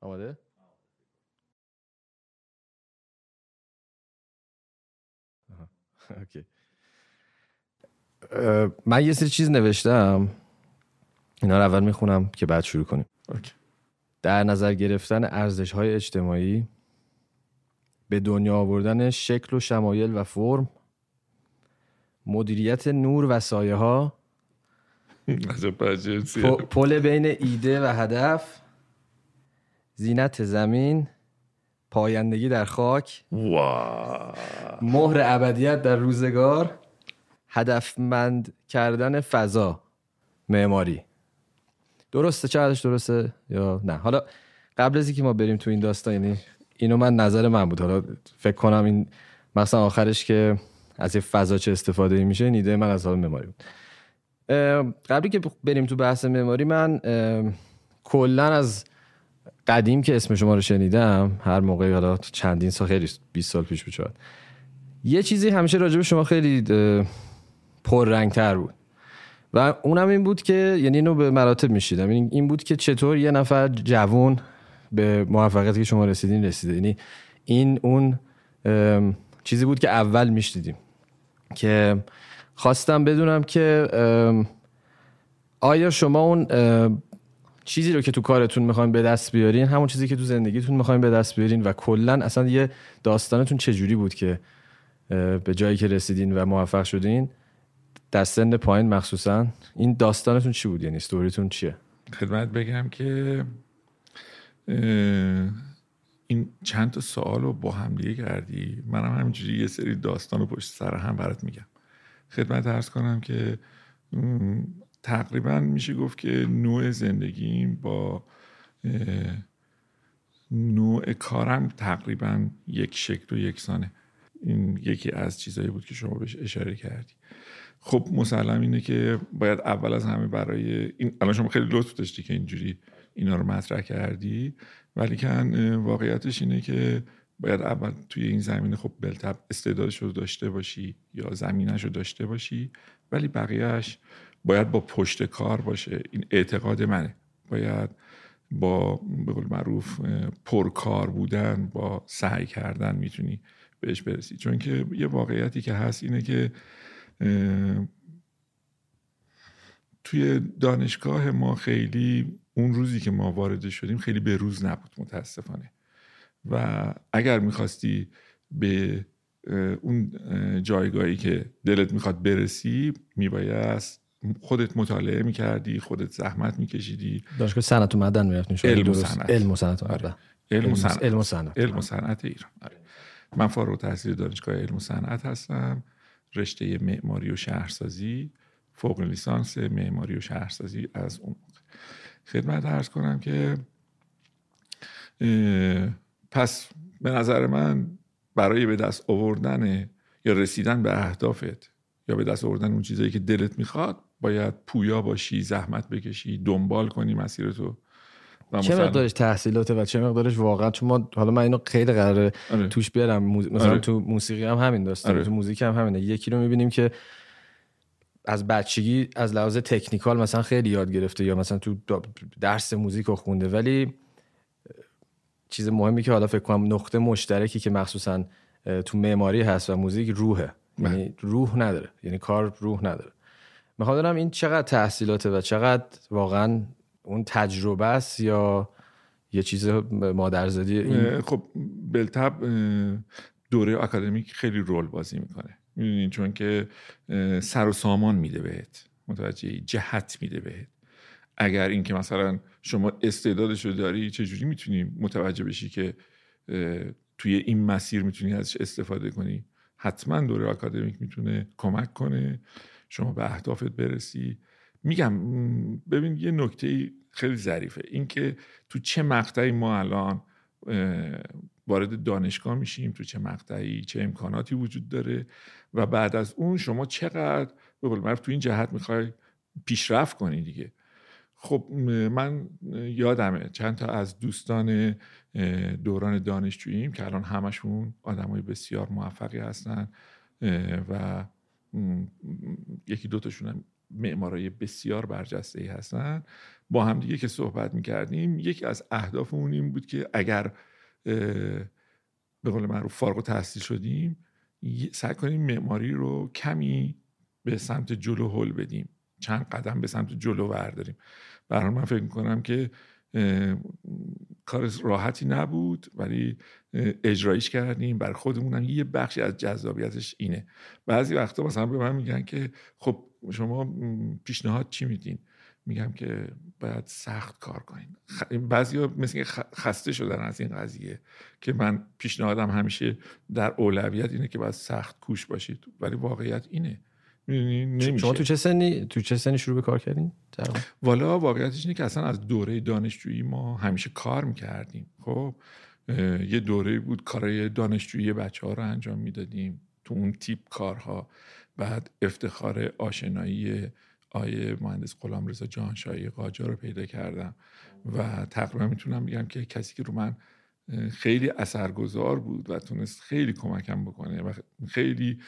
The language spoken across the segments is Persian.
آماده؟ اوکی. من یه سری چیز نوشتم. اینا رو اول می‌خونم که بعد شروع کنیم. اوکی. در نظر گرفتن ارزش های اجتماعی به دنیا آوردن شکل و شمایل و فرم مدیریت نور و سایه ها پل بین ایده و هدف زینت زمین پایندگی در خاک واه مهر ابدیت در روزگار هدفمند کردن فضا معماری. درسته؟ چقدرش درسته؟ یا نه؟ حالا قبل از اینکه ما بریم تو این داستان یعنی اینو من نظر من بود. حالا فکر کنم این مثلا آخرش که از یه فضا چه استفاده میشه این ایده من از حال معماری بود. قبلی که بریم تو بحث معماری من کلا از قدیم که اسم شما رو شنیدم هر موقع حالا چندین سال خیلی 20 سال پیش بود یه چیزی همیشه راجع به شما خیلی پررنگتر بود. و اونم این بود که یعنی اینو به مراتب میشیدم. این بود که چطور یه نفر جوون به موفقیتی که شما رسیدین رسیده. یعنی این اون چیزی بود که اول میشنیدیم. که خواستم بدونم که آیا شما اون چیزی رو که تو کارتون می‌خواین به دست بیارین همون چیزی که تو زندگیتون می‌خواین به دست بیارین و کلا اصلا یه داستانتون چجوری بود که به جایی که رسیدین و موفق شدین؟ در سن پایین مخصوصا. این داستانتون چی بود؟ یعنی استوریتون چیه؟ خدمت بگم که این چند تا سوال رو با هم دیگه کردی. منم همینجوری یه سری داستان رو پشت سر هم برات میگم. خدمت ارز کنم که تقریبا میشه گفت که نوع زندگیم با نوع کارم تقریبا یک شکل و یکسانه. این یکی از چیزایی بود که شما بهش اشاره کردی. خب مسلم اینه که باید اول از همه برای این الان شما خیلی لطف داشتی که اینجوری اینا رو مطرح کردی ولی کن واقعیتش اینه که باید اول توی این زمینه خب بلتب استعدادش رو داشته باشی یا زمینش رو داشته باشی. ولی بقیهش باید با پشت کار باشه. این اعتقاد منه. باید با به قول معروف پرکار بودن با سعی کردن می‌تونی بهش برسی. چون که یه واقعیتی که هست اینه که توی دانشگاه ما خیلی اون روزی که ما وارد شدیم خیلی به روز نبود متاسفانه. و اگر می‌خواستی به اون اه، جایگاهی که دلت می‌خواد برسی میبایست خودت مطالعه می‌کردی خودت زحمت میکشیدی دانشگاه صنعت و معدن شما علم و درست؟ صنعت. علم و صنعت و آره. معدن. علم و صنعت علم و صنعت علم و صنعت ایران آره. من فارغ التحصیل دانشگاه علم و صنعت هستم رشته معماری و شهرسازی فوق لیسانس معماری و شهرسازی از اون. خدمت عرض کنم که پس به نظر من برای به دست آوردن یا رسیدن به اهدافت یا به دست آوردن اون چیزایی که دلت می‌خواد باید پویا باشی زحمت بکشی دنبال کنی مسیرتو و چه مقدارش تحصیلاته و چه مقدارش واقعا چون ما حالا من اینو خیلی قراره آره. توش بیارم موز- مثلا آره. تو موسیقی هم همین داستان آره. تو موزیک هم همینه یکی رو می‌بینیم که از بچگی از لحاظ تکنیکال مثلا خیلی یاد گرفته یا مثلا تو درس موزیک رو خونده ولی چیز مهمی که حالا فکر کنم نقطه مشترکی که مخصوصا تو معماری هست و موزیک روحه. یعنی روح نداره. یعنی کار روح نداره. می‌خوام بدونم این چقدر تحصیلاته و چقدر واقعا اون تجربه است یا یه چیز مادرزادی این؟ خب بلتب دوره اکادمیک خیلی رول بازی می‌کنه. می‌دونین چون که سر و سامان میده بهت. متوجه جهت میده بهت. اگر اینکه مثلا شما استعدادش رو داری چجوری می‌تونی متوجه بشی که توی این مسیر می‌تونی ازش استفاده کنی؟ حتما دوره اکادمیک می‌تونه کمک کنه. شما به اهدافت برسی. میگم ببین یه نکته خیلی ظریفه. اینکه تو چه مقطعی ما الان وارد دانشگاه میشیم تو چه مقطعی چه امکاناتی وجود داره و بعد از اون شما چقدر به قول تو این جهت می‌خوای پیشرفت کنی دیگه. خب من یادمه چند تا از دوستان دوران دانشجوییم که الان همشون آدمای بسیار موفقی هستن و یکی دوتاشون هم معمارای بسیار برجسته ای هستن. با هم دیگه که صحبت می‌کردیم یکی از اهدافمون این بود که اگر به قول معروف فارغ و تحصیل شدیم سعی کنیم معماری رو کمی به سمت جلو هل بدیم. چند قدم به سمت جلو برداریم برای من فکر می‌کنم که کار راحتی نبود ولی اجرایش کردیم. بر خودمون یه بخشی از جذابیتش اینه. بعضی وقتا مثلا به من میگن که خب شما پیشنهاد چی میدین؟ میگم که باید سخت کار کنین. بعضی ها مثل خسته شدن از این قضیه که من پیشنهادم همیشه در اولویت اینه که باید سخت کوش باشید. ولی واقعیت اینه. نمیشه. شما تو چه سنی تو چه سنی شروع به کار کردین؟ والا واقعیتش اینه که اصلا از دوره دانشجویی ما همیشه کار می‌کردیم. خب یه دوره بود کارهای دانشجویی بچه ها رو انجام می‌دادیم. تو اون تیپ کارها. بعد افتخار آشنایی آیه مهندس غلام رضا جانشاهی قاجار رو پیدا کردم. و تقریبا می‌تونم بگم که کسی که رو من خیلی اثرگذار بود و تونست خیلی کمکم بکنه و خیلی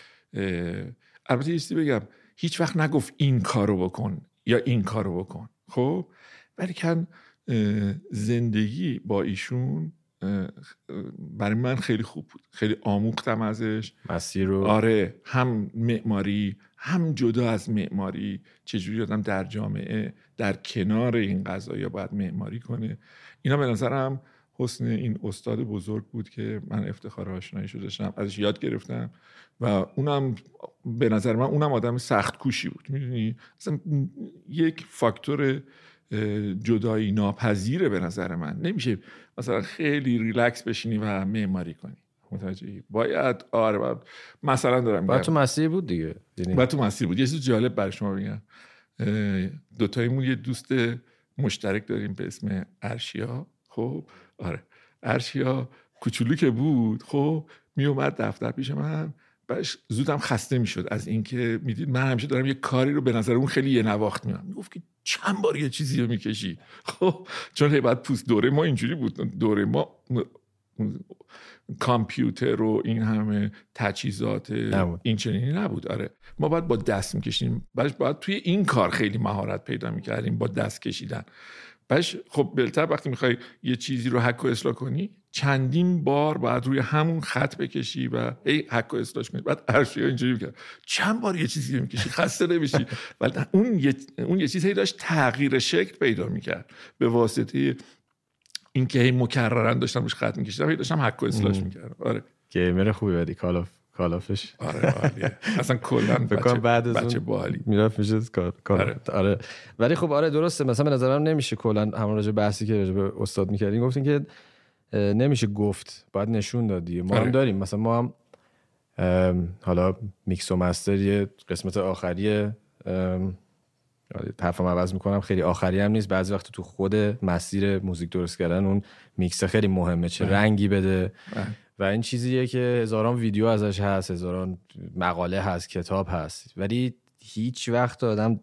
البته یه بگم. هیچ وقت نگفت این کارو بکن یا این کارو بکن. خب؟ ولی کن زندگی با ایشون برای من خیلی خوب بود. خیلی آموختم ازش. مسیر رو. آره هم معماری هم جدا از معماری. چجوری آدم در جامعه در کنار این قضايا باید معماری کنه. اینا به نظرم حسن این استاد بزرگ بود که من افتخار آشنایی شده داشتم ازش یاد گرفتم و اونم به نظر من اونم آدم سخت کوشی بود. می‌دونی؟ مثلا یک فاکتور جدایی ناپذیره به نظر من. نمیشه مثلا خیلی ریلکس بشینی و معماری کنی. متوجهی؟ باید آره باید. مثلا دارم باید تو مسیر بود دیگه یعنی. باید تو مسیر بود. یه چیز جالب برای شما بگم. دوتایمون یه دوست مشترک داریم به اسم ارشیا. خب؟ آره. ارشیا کوچولو که بود. خب می اومد دفتر پیش من. بعدش زودم خسته می‌شد از اینکه می‌دید من همیشه دارم یه کاری رو به نظر اون خیلی یه نواخت میام می‌گفت که چند بار یه چیزی رو می‌کشی؟ خب چون هی بعد پوست دوره ما اینجوری بود. دوره ما کامپیوتر و این همه تجهیزات این چنینی نبود. آره. ما باید با دست می‌کشیم بعدش باید توی این کار خیلی مهارت پیدا می‌کردیم با دست کشیدن. بعدش خب بلتر وقتی می‌خوای یه چیزی رو حک و اصلاح کنی چندین بار باید روی همون خط بکشی و ای حک و اصلاح کنی. بعد ارشیا اینجوری می‌کرد. چند بار یه چیزی می‌کشی؟ خسته نمیشی. ولی اون یه اون یه چیزی داشت تغییر شکل پیدا می‌کرد. به واسطه اینکه هی مکررن داشتم روش خط میکشیدم هی داشتم حک و اصلاح می‌کردم. آره. گیمر خوبی بدی کالاف کالافش. آره آره اصلا کلا بچه بعد از بچه باحالی. می‌رفت میشه کار آره. آره. ولی خب آره درسته. مثلا به نظرم نمیشه کلا همون راجع بحثی که راجع به استاد می‌کردین گفتین که نمیشه گفت. باید نشون دادی. ما هم آره. داریم. مثلا ما هم حالا میکس و master یه قسمت آخری حرفم عرض می‌کنم. خیلی آخری هم نیست. بعضی وقت تو خود مسیر موزیک درست کردن اون میکس خیلی مهمه. چه بله. رنگی بده. بله. و این چیزیه که هزاران ویدیو ازش هست هزاران مقاله هست کتاب هست. ولی هیچ وقت آدم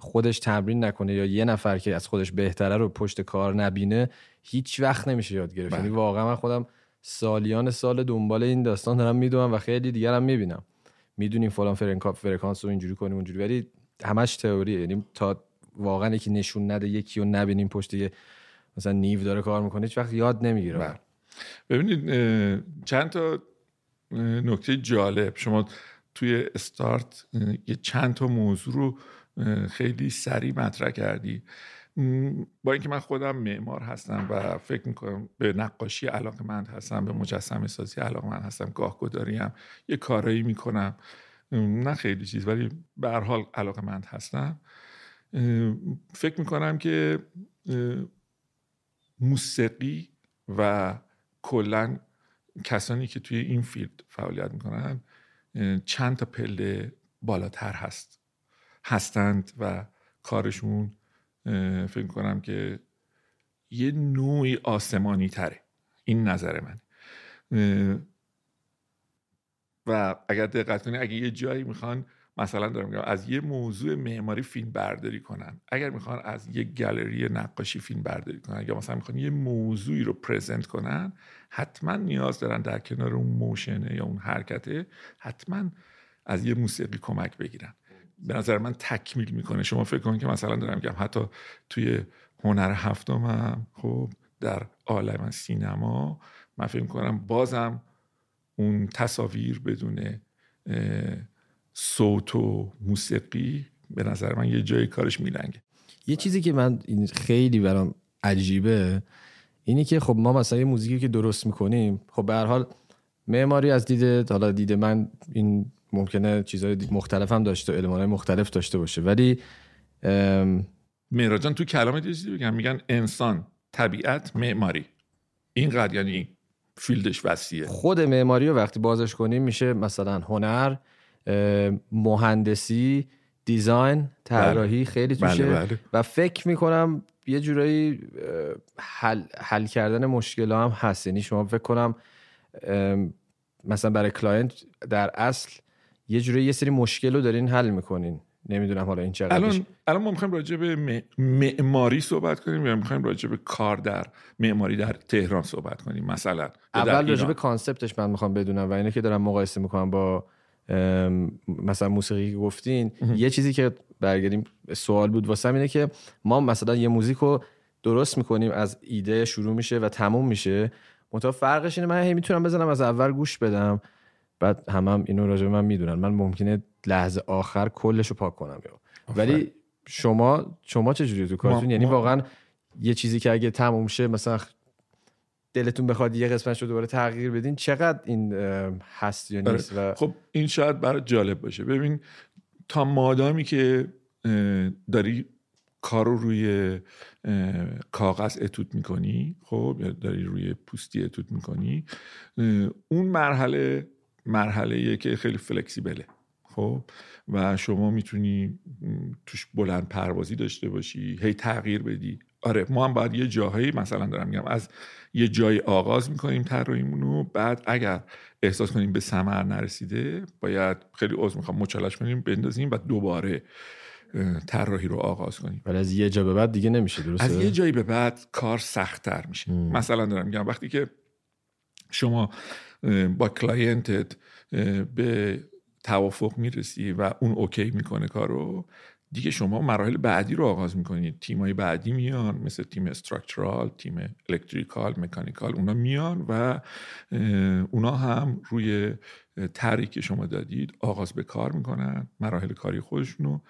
خودش تمرین نکنه یا یه نفر که از خودش بهتره رو پشت کار نبینه هیچ وقت نمیشه یاد گرفت. یعنی بله. واقعا من خودم سالیان سال دنبال این داستان دارم می‌دونم و خیلی دیگر هم می‌بینم. می‌دونیم فلان فرکانس رو اینجوری کنیم اونجوری. ولی همش تئوریه. یعنی تا واقعا یکی نشون نده یکی رو نبینیم پشت یه مثلا نیو داره کار می‌کنه هیچ وقت یاد نمی‌گیره. بله. ببینید چند تا نکته جالب. شما توی استارت یه چند تا موضوع رو خیلی سریع مطرح کردی. با اینکه من خودم معمار هستم و فکر می‌کنم به نقاشی علاقه مند هستم به مجسم سازی علاقه مند هستم گاه گداریم یه کارایی می‌کنم. نه خیلی چیز ولی به هر حال علاقه مند هستم فکر می‌کنم که موسیقی و کلا کسانی که توی این فیلد فعالیت می‌کنن چند تا پله بالاتر هست. هستند و کارشون فکر کنم که یه نوعی آسمانی تره. این نظر من و اگر دقت کنید اگه یه جایی می‌خوان مثلا دارم میگم از یه موضوع معماری فیلم برداری کنن. اگر می‌خوان از یه گالری نقاشی فیلم برداری کنن یا مثلا می‌خوان یه موضوعی رو پرزنت کنن حتما نیاز دارن در کنار اون موشنه یا اون حرکته حتما از یه موسیقی کمک بگیرن. به نظر من تکمیل می‌کنه. شما فکر کنید که مثلا دارم میگم حتی توی هنر هفتمم خب در عالم سینما من فکر کنم بازم اون تصاویر بدون صوت و موسیقی به نظر من یه جای کارش میلنگه. یه چیزی که من این خیلی برام عجیبه اینی که خب ما مثلا یه موزیکی که درست می‌کنیم خب به هر حال معماری از دید حالا دید من این ممکنه چیزهای مختلف هم داشته المانهای مختلف داشته باشه ولی مهراجان تو کلام چیزی بگم. میگن انسان طبیعت معماری. اینقدر یعنی فیلدش وسیعه. خود معماری رو وقتی بازش کنیم میشه مثلا هنر مهندسی دیزاین طراحی بله. خیلی توشه. بله بله. و فکر می‌کنم یه جورایی حل, حل کردن مشکل هم هست. یعنی شما فکر کنم مثلا برای client در اصل یه جوری یه سری مشکل رو دارین حل می‌کنین. نمی‌دونم حالا این چقدر الان الان ما می‌خوایم راجع به معماری صحبت کنیم یا می‌خوایم راجع به کار در معماری در تهران صحبت کنیم؟ مثلا. اول راجع به concept ش من می‌خوام بدونم و اینه که دارم مقایسه می‌کنم با مثلا موسیقی که گفتین یه چیزی که برگردیم سوال بود واسه اینه که ما مثلا یه موزیک رو درست می‌کنیم از ایده شروع میشه و تموم میشه. منتها فرقش اینه من هی می‌تونم بزنم از اول گوش بدم. بعد همم هم اینو راجع من می‌دونن. من ممکنه لحظه آخر کلش رو پاک کنم یا. ولی شما شما چه جوری تو کارتون؟ یعنی واقعا یه چیزی که اگه تموم شه مثلا دلتون بخواد یه قسمتش رو دوباره تغییر بدین چقدر این هست یا نیست و... خب این شاید برای جالب باشه. ببین تا مادامی که داری کار رو روی کاغذ اتود می‌کنی خب یا داری روی پوستی اتود می‌کنی اون مرحله مرحله که خیلی فلکسیبله خب و شما می‌تونی توش بلند پروازی داشته باشی هی تغییر بدی. آره ما هم باید یه جاهایی مثلا دارم میگم از یه جای آغاز می‌کنیم طراحیمون رو بعد اگر احساس کنیم به ثمر نرسیده باید خیلی عذر می‌خوام مچالش کنیم بندازیم و دوباره طراحی رو آغاز کنیم. ولی از یه جا به بعد دیگه نمیشه درسته؟ از یه جایی به بعد کار سختتر میشه. مثلا دارم میگم وقتی که شما با client ت به توافق می‌رسی و اون okay می‌کنه کارو دیگه شما مراحل بعدی رو آغاز می‌کنید. تیمای بعدی میان مثل تیم structural تیم electrical mechanical اونا میان و اونا هم روی طرحی که شما دادید آغاز به کار می‌کنن مراحل کاری خودشونو.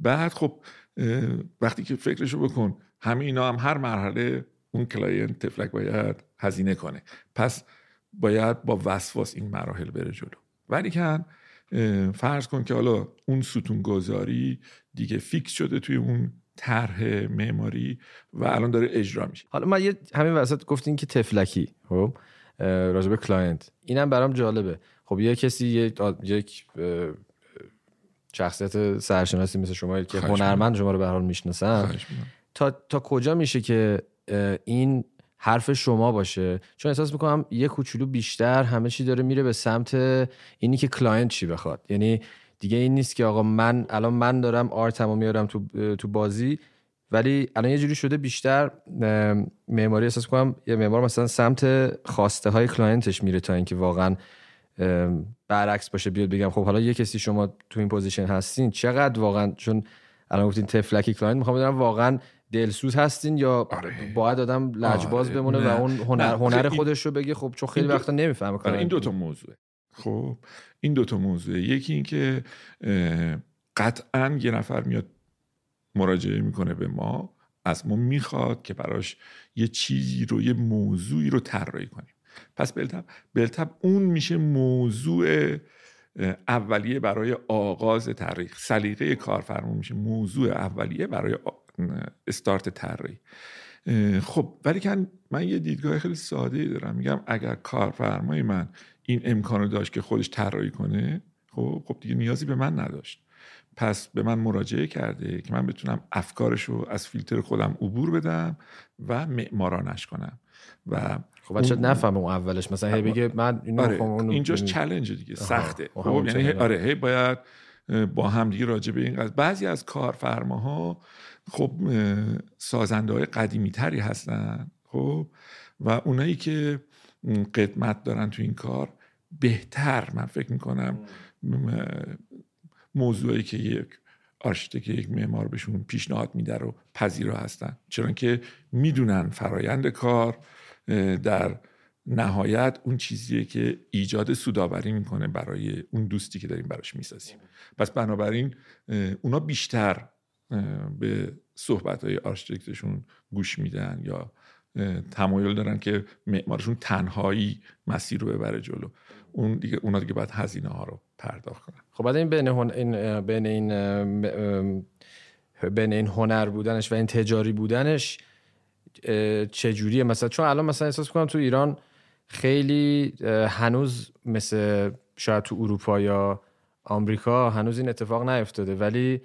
بعد خب وقتی که فکرشو بکن همه اینا هم هر مرحله اون client طفلک باید هزینه کنه. پس باید با وسواس این مراحل بره جلو. ولی کن فرض کن که حالا اون ستون گذاری دیگه fix شده توی اون طرح معماری و الان داره اجرا میشه. حالا من یه همین وسط گفتین که طفلکی خب؟ راجع به client. اینم برام جالبه. خب یه کسی یک شخصیت سرشناسی مثل شما که هنرمند شما رو به حال می‌شناسن. تا تا کجا میشه که این حرف شما باشه. چون احساس می‌کنم یه کوچولو بیشتر همه چی داره میره به سمت اینی که client چی بخواد. یعنی دیگه این نیست که آقا من الان من دارم art مو میارم تو تو بازی ولی الان یه جوری شده بیشتر معماری احساس کنم یه معمار مثلا سمت خواسته های client ش میره تا اینکه واقعا برعکس باشه بیاد بگم خب حالا یه کسی شما تو این position هستین چقدر واقعا؟ چون الان گفتین طفلکی client می‌خوام بدونم واقعا دلسوز هستین یا آره. باید آدم لجباز آره. بمونه و اون هنر, هنر خودش رو بگه خب چون خیلی وقتا نمی‌فهمه آره این دوتا موضوعه. خب این دوتا موضوعه. یکی اینکه قطعا یه نفر میاد مراجعه می‌کنه به ما از ما می‌خواد که براش یه چیزی رو یه موضوعی رو طراحی کنیم. پس بلتب بلتب اون میشه موضوع اولیه برای آغاز تاریخ. سلیقه کارفرما میشه موضوع اولیه برای استارت طراحی. خب ولی که من یه دیدگاه خیلی ساده دارم. میگم اگر کارفرمای من این امکانو داشت که خودش طراحی کنه خب خب دیگه نیازی به من نداشت. پس به من مراجعه کرده که من بتونم افکارش رو از فیلتر خودم عبور بدم و معمارانش کنم. و خب بچه نفهم اون اولش. مثلا هی بگه من اینو آره اینجاش چلنج دیگه سخته. خب یعنی آره هی باید با هم دیگه راجع به این قضیه. بعضی از کارفرماها خب سازنده های قدیمی تری هستن خب؟ و اونایی که قدمت دارن تو این کار بهتر من فکر می‌کنم موضوعی که یک آرشیتکت یک معمار بهشون پیشنهاد میده رو پذیرا هستن. چرا که می‌دونن فرایند کار در نهایت اون چیزیه که ایجاد سوداوری می‌کنه برای اون دوستی که داریم براش می‌سازیم. پس بنابراین اونا بیشتر به صحبت های آرشیتکتشون گوش میدن یا تمایل دارن که معمارشون تنهایی مسیر رو ببره جلو. اون دیگه اونا دیگه باید هزینه ها رو پرداخت کنن. خب بعد این بین این بین این بین این هنر بودنش و این تجاری بودنش چجوریه؟ مثلا چون الان مثلا احساس کنم تو ایران خیلی هنوز مثل شاید تو اروپا یا آمریکا هنوز این اتفاق نیفتاده ولی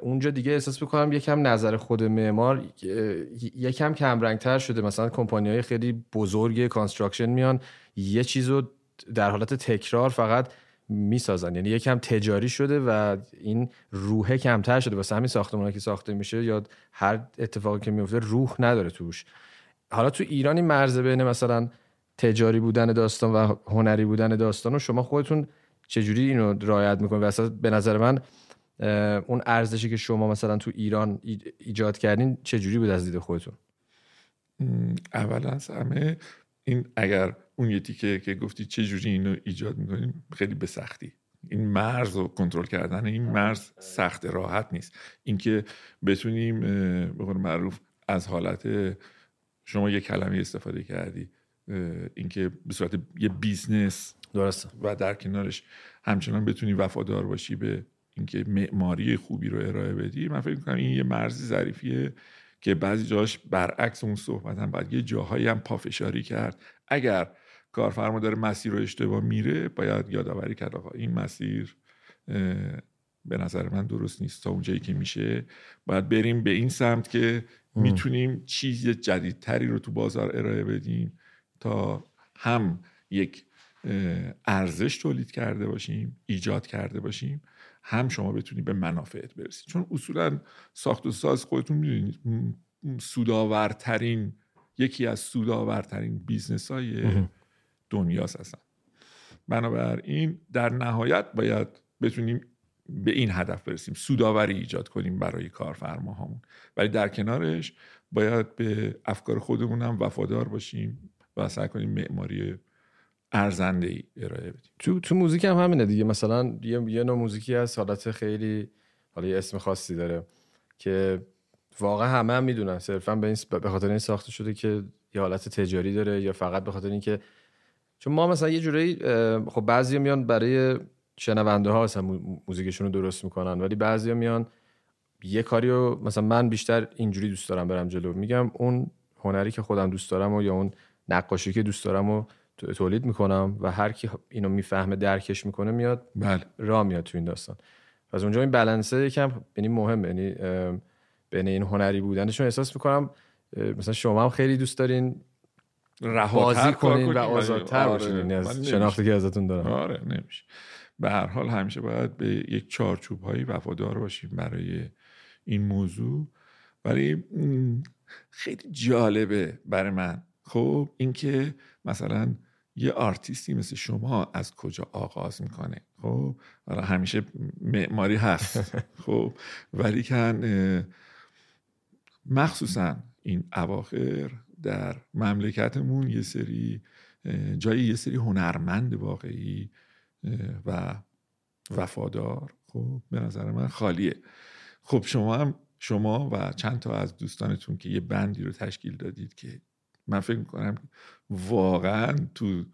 اونجا دیگه احساس بکنم یکم نظر خود معمار یکم کم رنگتر شده. مثلا کمپانی های خیلی بزرگ construction میان یه چیزو در حالت تکرار فقط می‌سازن. یعنی یکم تجاری شده و این روحه کمتر شده. واسه همین ساختمانی که ساخته میشه یا هر اتفاقی که میفته روح نداره توش. حالا تو ایران این مرز بین مثلا تجاری بودن داستان و هنری بودن داستان و شما خودتون چجوری اینو رعایت می‌کنید؟ به نظر من اون ارزشی که شما مثلا تو ایران ایجاد کردین چجوری بود از دید خودتون؟ اولا از همه این اگر اون یه تیکه که گفتی چه جوری اینو ایجاد می‌کنیم خیلی به سختی. این مرز رو کنترل کردن این مرز سخت راحت نیست. اینکه بتونیم به قول معروف از حالت شما یه کلمه استفاده کردی اینکه به صورت یه business درسته. و در کنارش همچنان بتونی وفادار باشی به اینکه معماری خوبی رو ارائه بدی من فکر می‌کنم این یه مرزی ظریفیه که بعضی جاش برعکس اون صحبت هم باید یه جاهایی هم پافشاری کرد. اگر کارفرما داره مسیر رو اشتباه میره باید یادآوری کرد آقا این مسیر به نظر من درست نیست. تا اونجایی که میشه باید بریم به این سمت که می‌تونیم چیز جدیدتری رو تو بازار ارائه بدیم تا هم یک ارزش تولید کرده باشیم ایجاد کرده باشیم هم شما بتونی به منافعت برسید چون اصولا ساخت و ساز خودتون می‌دونید سودآورترین یکی از سودآورترین business های دنیاست هستن بنابراین در نهایت باید بتونیم به این هدف برسیم سوداوری ایجاد کنیم برای کارفرماهامون. ولی در کنارش باید به افکار خودمون هم وفادار باشیم و سعی کنیم معماری ارزنده ای ارائه بدیم. تو تو موزیک هم همینه دیگه. مثلا یه, یه نوع موزیکی از حالت خیلی حالا یه اسم خاصی داره که واقعا همه هم می‌دونن. صرفا به, این به خاطر این ساخته شده که یه حالت تجاری داره یا فقط به خاطر اینکه چون ما مثلا یه جورایی خب بعضی میان برای شنونده ها مثلا موزیکشون رو درست می‌کنن ولی بعضی میان یه کاری رو مثلا من بیشتر اینجوری دوست دارم برم جلو. میگم اون هنری که خودم دوست دارم و یا اون نقاشی که دوست دارم و تولید می‌کنم و هر کی اینو می‌فهمه درکش می‌کنه میاد بله. راه میاد تو این داستان. از اونجا این بلنسه یکم یعنی مهمه یعنی بین این هنری بودنشون احساس می‌کنم مثلا شما هم خیلی دوست دارین بازی کنین و آزادتر آره. باشین. از شناختی که ازتون دارم. آره نمیشه. به هر حال همیشه باید به یک چارچوب هایی وفادار باشیم برای این موضوع. ولی خیلی جالبه برای من. خب اینکه مثلا یه آرتیستی مثل شما از کجا آغاز می‌کنه؟ خب حالا همیشه معماری هست. خب ولی کن مخصوصا این اواخر در مملکتمون یه سری جای یه سری هنرمند واقعی و وفادار خب به نظر من خالیه. خب شما هم شما و چند تا از دوستانتون که یه بندی رو تشکیل دادید که من فکر می‌کنم واقعا تو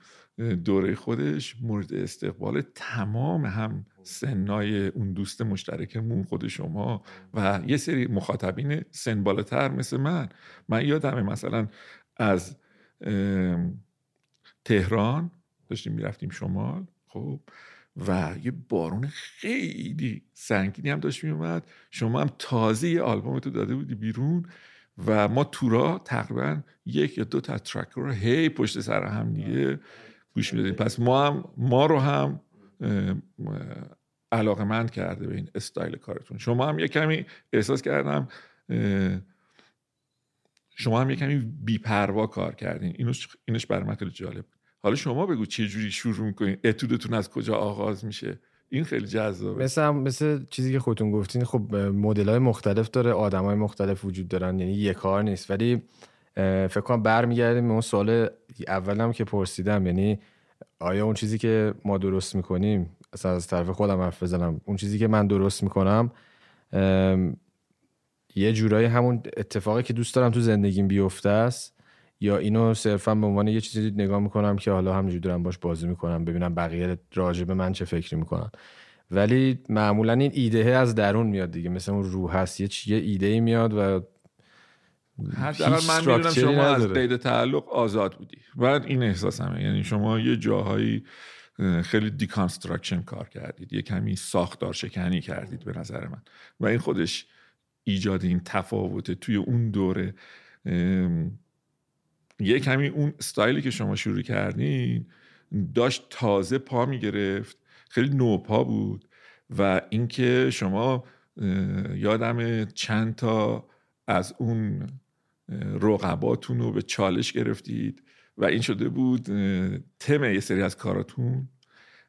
دوره خودش مورد استقبال تمام هم سنای اون دوست مشترکمون خود شما و یه سری مخاطبین سن بالاتر مثل من. من یادمه مثلا از تهران داشتیم می‌رفتیم شمال خب و یه بارون خیلی سنگینی هم داشت میومد شما هم تازه یه آلبومتو داده بودی بیرون. و ما تورا تقریبا یک یا دو تا ترک رو هی پشت سر هم دیگه گوش می‌دادیم. پس ما هم ما رو هم علاقه مند کرده به این استایل کارتون. شما هم یه کمی احساس کردم شما هم یه کمی بیپروا کار کردین. اینش, اینش برای من خیلی جالب. حالا شما بگو چه جوری شروع می‌کنین؟ اتودتون از کجا آغاز میشه؟ این خیلی جذابه. مثل مثل چیزی که خودتون گفتین خب مدل های مختلف داره آدم های مختلف وجود دارن یعنی یه کار نیست. ولی فکر کنم برمیگردیم به اون سوال اولم که پرسیدم. یعنی آیا اون چیزی که ما درست می‌کنیم اصلا از طرف خودم حرف بزنم اون چیزی که من درست می‌کنم یه جورایی همون اتفاقی که دوست دارم تو زندگیم بیفته است؟ یا اینو صرفا به عنوان یه چیزی نگاه می‌کنم که حالا همینجوری دارم باش بازی می‌کنم ببینم بقیه راجع به من چه فکری می‌کنن. ولی معمولا این ایده از درون میاد دیگه مثل اون روح هست یه چی- یه ایده ای میاد و حداقل من می‌دونم شما از. قید تعلق آزاد بودی. بعد این احساسمه. یعنی شما یه جاهایی اه، خیلی deconstruction کار کردید. یه کمی ساختار شکنی کردید به نظر من. و این خودش ایجاد این تفاوت توی اون دوره. یه کمی اون استایلی که شما شروع کردین داشت تازه پا می‌گرفت خیلی نوپا بود و اینکه شما یادم چند تا از اون رقباتون رو به چالش گرفتید و این شده بود تم یه سری از کاراتون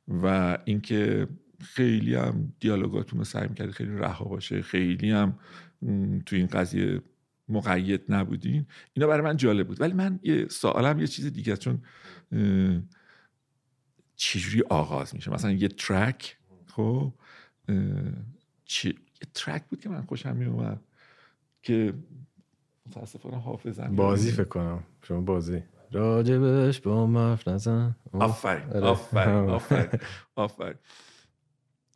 و اینکه خیلی هم دیالوگاتون رو سعی می‌کردید خیلی رها باشه خیلی هم تو این قضیه مقید نبودین اینا برای من جالب بود. ولی من یه سوالم یه چیز دیگه چون چجوری آغاز میشه؟ مثلا یه ترک خب چی یه ترک بود که من خوشم میومد که متاسفانه حافظم بازی فکر کنم. شما بازی. راجبش با مرف نزن. آفرین. آره. آفرین. آفرین. آفرین.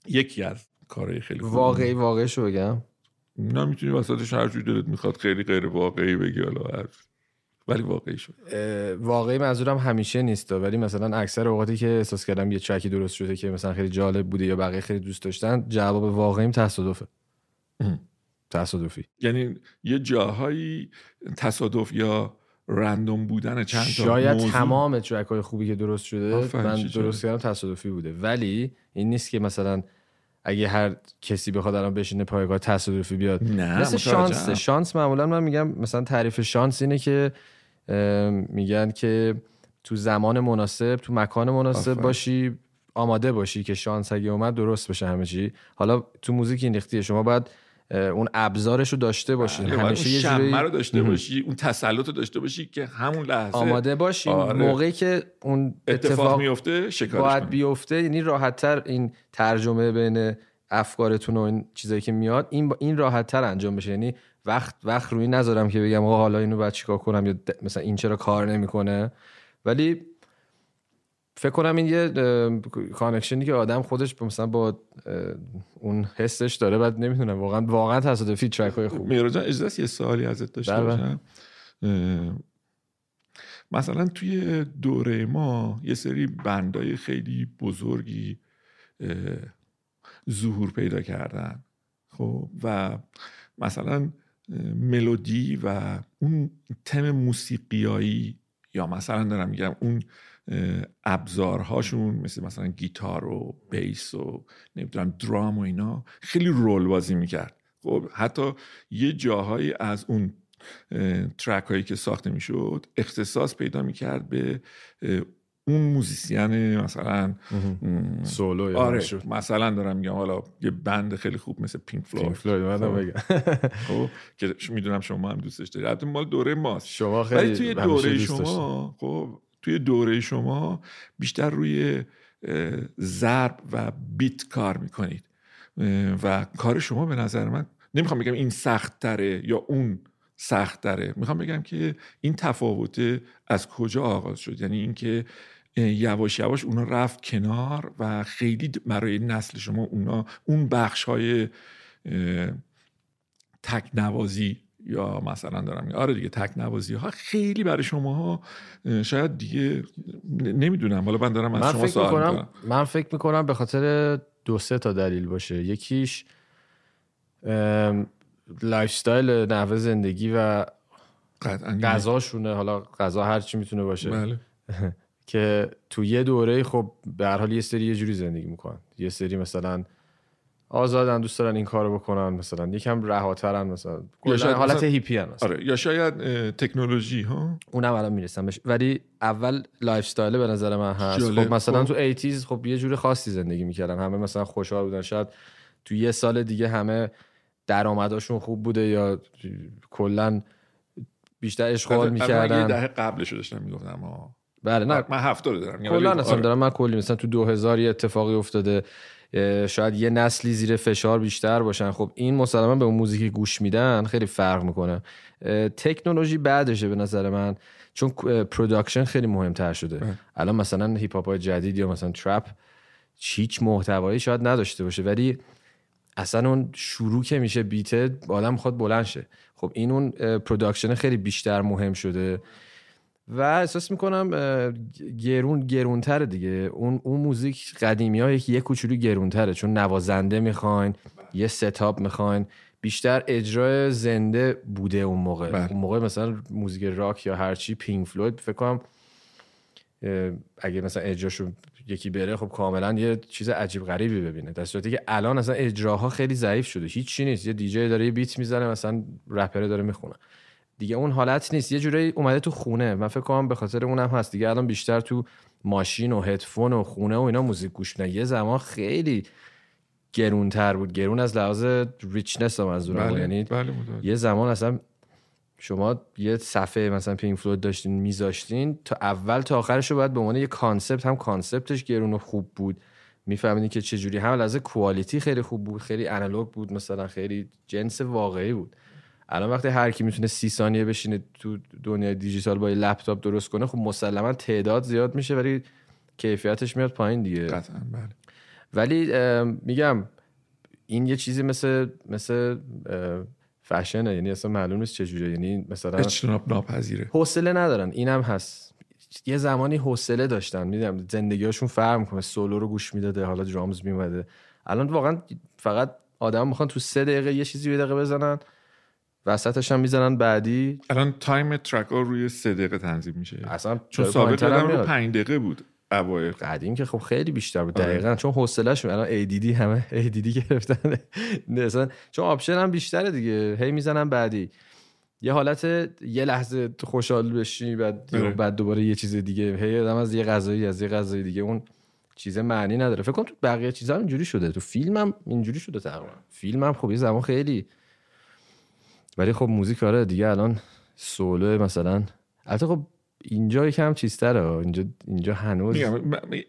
یکی از کارهای خیلی واقعی واقعی شو بگم. نه می‌تونی وسطش هر جوری دلت می‌خواد خیلی غیر واقعی بگی حالا هر ولی واقعی شد. واقعی منظورم همیشه نیست ولی مثلا اکثر اوقاتی که احساس کردم یه ترکی درست شده که مثلا خیلی جالب بوده یا بقیه خیلی دوست داشتن جواب واقعیم تصادفه. تصادفی. یعنی یه جاهایی تصادف یا رندوم بودن چند تا شاید موضوع تمام ترک های خوبی که درست شده من درست کردم تصادفی بوده. ولی این نیست که مثلا اگه هر کسی بخواد الان بشینه پایگاه تصادفی بیاد نه مثل. شانس شانس معمولا من میگم مثلا تعریف شانس اینه که میگن که تو زمان مناسب تو مکان مناسب آفرین. باشی آماده باشی که شانس اگه اومد درست بشه همه چی حالا تو موزیک این ریختیه شما باید اون ابزارش رو داشته باشی. بله، باید همیشه یه جوری رو داشته باشی اون تسلط رو داشته باشی که همون لحظه آماده باشی. آره. موقعی که اون اتفاق, اتفاق میفته شکارش باید. بیفته یعنی راحتتر این ترجمه بین افکارتون و این چیزایی که میاد این با این راحتتر انجام بشه. یعنی وقت وقت روی نذارم که بگم آقا حالا اینو باید چیکار کنم یا مثلا این چرا کار نمی‌کنه. ولی فکر کنم این یه کانکشنی که آدم خودش مثلا با اون حسش داره بعد نمی‌دونم واقعا واقعا تصادفی ترک های خوب. مهران جان اجازه یه سوالی ازت داشته بله. باشم؟ مثلا توی دوره ما یه سری بندای خیلی بزرگی ظهور پیدا کردن خب؟ و مثلا ملودی و اون تم موسیقیایی یا مثلا دارم میگم اون ابزارهاشون مثل مثلا گیتار و bass و نمی‌دونم درام و اینا خیلی role بازی می‌کرد خب حتی یه جاهایی از اون track هایی که ساخته می‌شد اختصاص پیدا می‌کرد به اون موزیسین مثلا سولو آره مشهور. مثلا دارم میگم حالا یه band خیلی خوب مثل Pink Pink Floyd Floyd خب. بگم خب که می‌دونم شما هم دوستش دارید البته مال دوره ماست شما خیلی ولی توی دوره. شما خب توی دوره شما بیشتر روی ضرب و بیت کار می‌کنید. و کار شما به نظر من نمی‌خوام بگم این سخت تره یا اون سخت تره می‌خوام بگم که این تفاوت از کجا آغاز شد. یعنی اینکه یواش یواش اونا رفت کنار و خیلی برای نسل شما اونا اون بخش های تک نوازی یا مثلا دارم آره دیگه تک نوازی ها خیلی برای شما شاید دیگه نمی‌دونم. حالا من دارم از من شما فکر سوال می‌کنم من فکر می‌کنم به خاطر دو سه تا دلیل باشه. یکیش ام، lifestyle نحوه زندگی و قطعا غذاشونه. حالا غذا هر چی می‌تونه باشه. بله. که تو یه دوره خب به هر حال یه سری یه جوری زندگی می‌کنن. یه سری مثلا آزادن دوست دارن این کارو بکنن مثلا یکم رهاترن مثلا کلاً حالت مثلا- هیپی هن مثلا. آره یا شاید تکنولوژی ها؟ اونم الان می‌رسم بهش. ولی اول lifestyle به نظر من هست. جالب. خب مثلا خب. تو eighties خب یه جور خاصی زندگی می‌کردن. همه مثلا خوشحال بودن. شاید تو یه سال دیگه همه درآمداشون خوب بوده یا کلا بیشتر عشق و حال می‌کردن. دهه قبلش رو داشتم می‌گفتم ها بله نه. من هفته رو دارم. میگم، کلا ولی اصلا آره. دارم من کلی مثلا تو 2000 یه اتفاقی افتاده. شاید یه نسلی زیر فشار بیشتر باشن. خب این مسلما به اون موزیک گوش میدن خیلی فرق می‌کنه. اه، تکنولوژی بعدشه به نظر من چون اه، production خیلی مهمتر شده. بله. الان مثلا هیپ هاپ های جدید یا مثلا trap هیچ محتوایی شاید نداشته باشه ولی اصلا اون شروع که میشه beat ه آدم می‌خواد بلند شه. خب این اون اه، production خیلی بیشتر مهم شده. و احساس می‌کنم گرون گرونتره دیگه. اون اون موزیک قدیمی ها یه کوچولو گرونتره. چون نوازنده می‌خواین یه setup می‌خواین. بیشتر اجرای زنده بوده اون موقع. بله. اون موقع مثلا موزیک راک یا هرچی Pink Floyd. فکر کنم اگه مثلا اجراشو یکی بره خب کاملا یه چیز عجیب غریبی ببینه. در صورتی که الان اصلا اجراها خیلی ضعیف شده. هیچ چی نیست. یه دیجی داره یه beat می‌زنه مثلا رپره داره می‌خونه. دیگه اون حالت نیست. یه جورایی اومده تو خونه. من فکر کنم به خاطر اونم هست. دیگه الان بیشتر تو ماشین و هدفون و خونه و اینا موزیک گوش میدن. یه زمان خیلی گرونتر بود. گرون از لحاظ richness منظورم بود. بله یعنی بله. یه زمان اصلا شما یه صفحه مثلا Pink Floyd داشتین میذاشتین تا اول تا آخرش رو باید به عنوان یه concept هم concept ش گرون و خوب بود. میفهمیدین که چه جوری هم از quality خیلی خوب بود خیلی آنالوگ بود مثلا خیلی جنس واقعی بود. الان وقتی هر کی می‌تونه سی ثانیه بشینه تو دنیای دیجیتال با یه لپتاپ درست کنه خب مسلما تعداد زیاد میشه ولی کیفیتش میاد پایین دیگه. قطعا بله. ولی میگم این یه چیزی مثل مثل فشنه یعنی اصلا معلوم نیست چجوریه. یعنی مثلا اجتناب ناپذیره. حوصله ندارن. اینم هست. یه زمانی حوصله داشتن. می‌دونم زندگیاشون فرق می‌کنه سولو رو گوش می‌داده حالا درامز میومده الان واقعا فقط آدم می‌خوان تو سه دقیقه یه چیزی یه دقیقه بزنن. وسطش هم می‌زنن بعدی؟ الان time track ها روی سه دقیقه تنظیم میشه. اصلا چون سابق پایین‌تر هم رو. پنج دقیقه بود اوایل. قدیم که خب خیلی بیشتر بود آره. دقیقا چون حوصله‌ش الان ADD همه ADD گرفتن. اصلا چون option هم بیشتره دیگه. هی می‌زنن بعدی. یه حالت یه لحظه خوشحال بشی بعد آره. بعد دوباره یه چیز دیگه. هی آدم از یه غذایی از یه غذای دیگه. اون چیز معنی نداره. فکر کنم تو بقیه چیزا هم اینجوری شده. تو فیلم هم اینجوری شده تقریبا. فیلم هم خب یه زمان خیلی ولی خب موزیک آره دیگه الان سولو مثلا. البته خب اینجا یکم چیزتره اینجا اینجا هنوز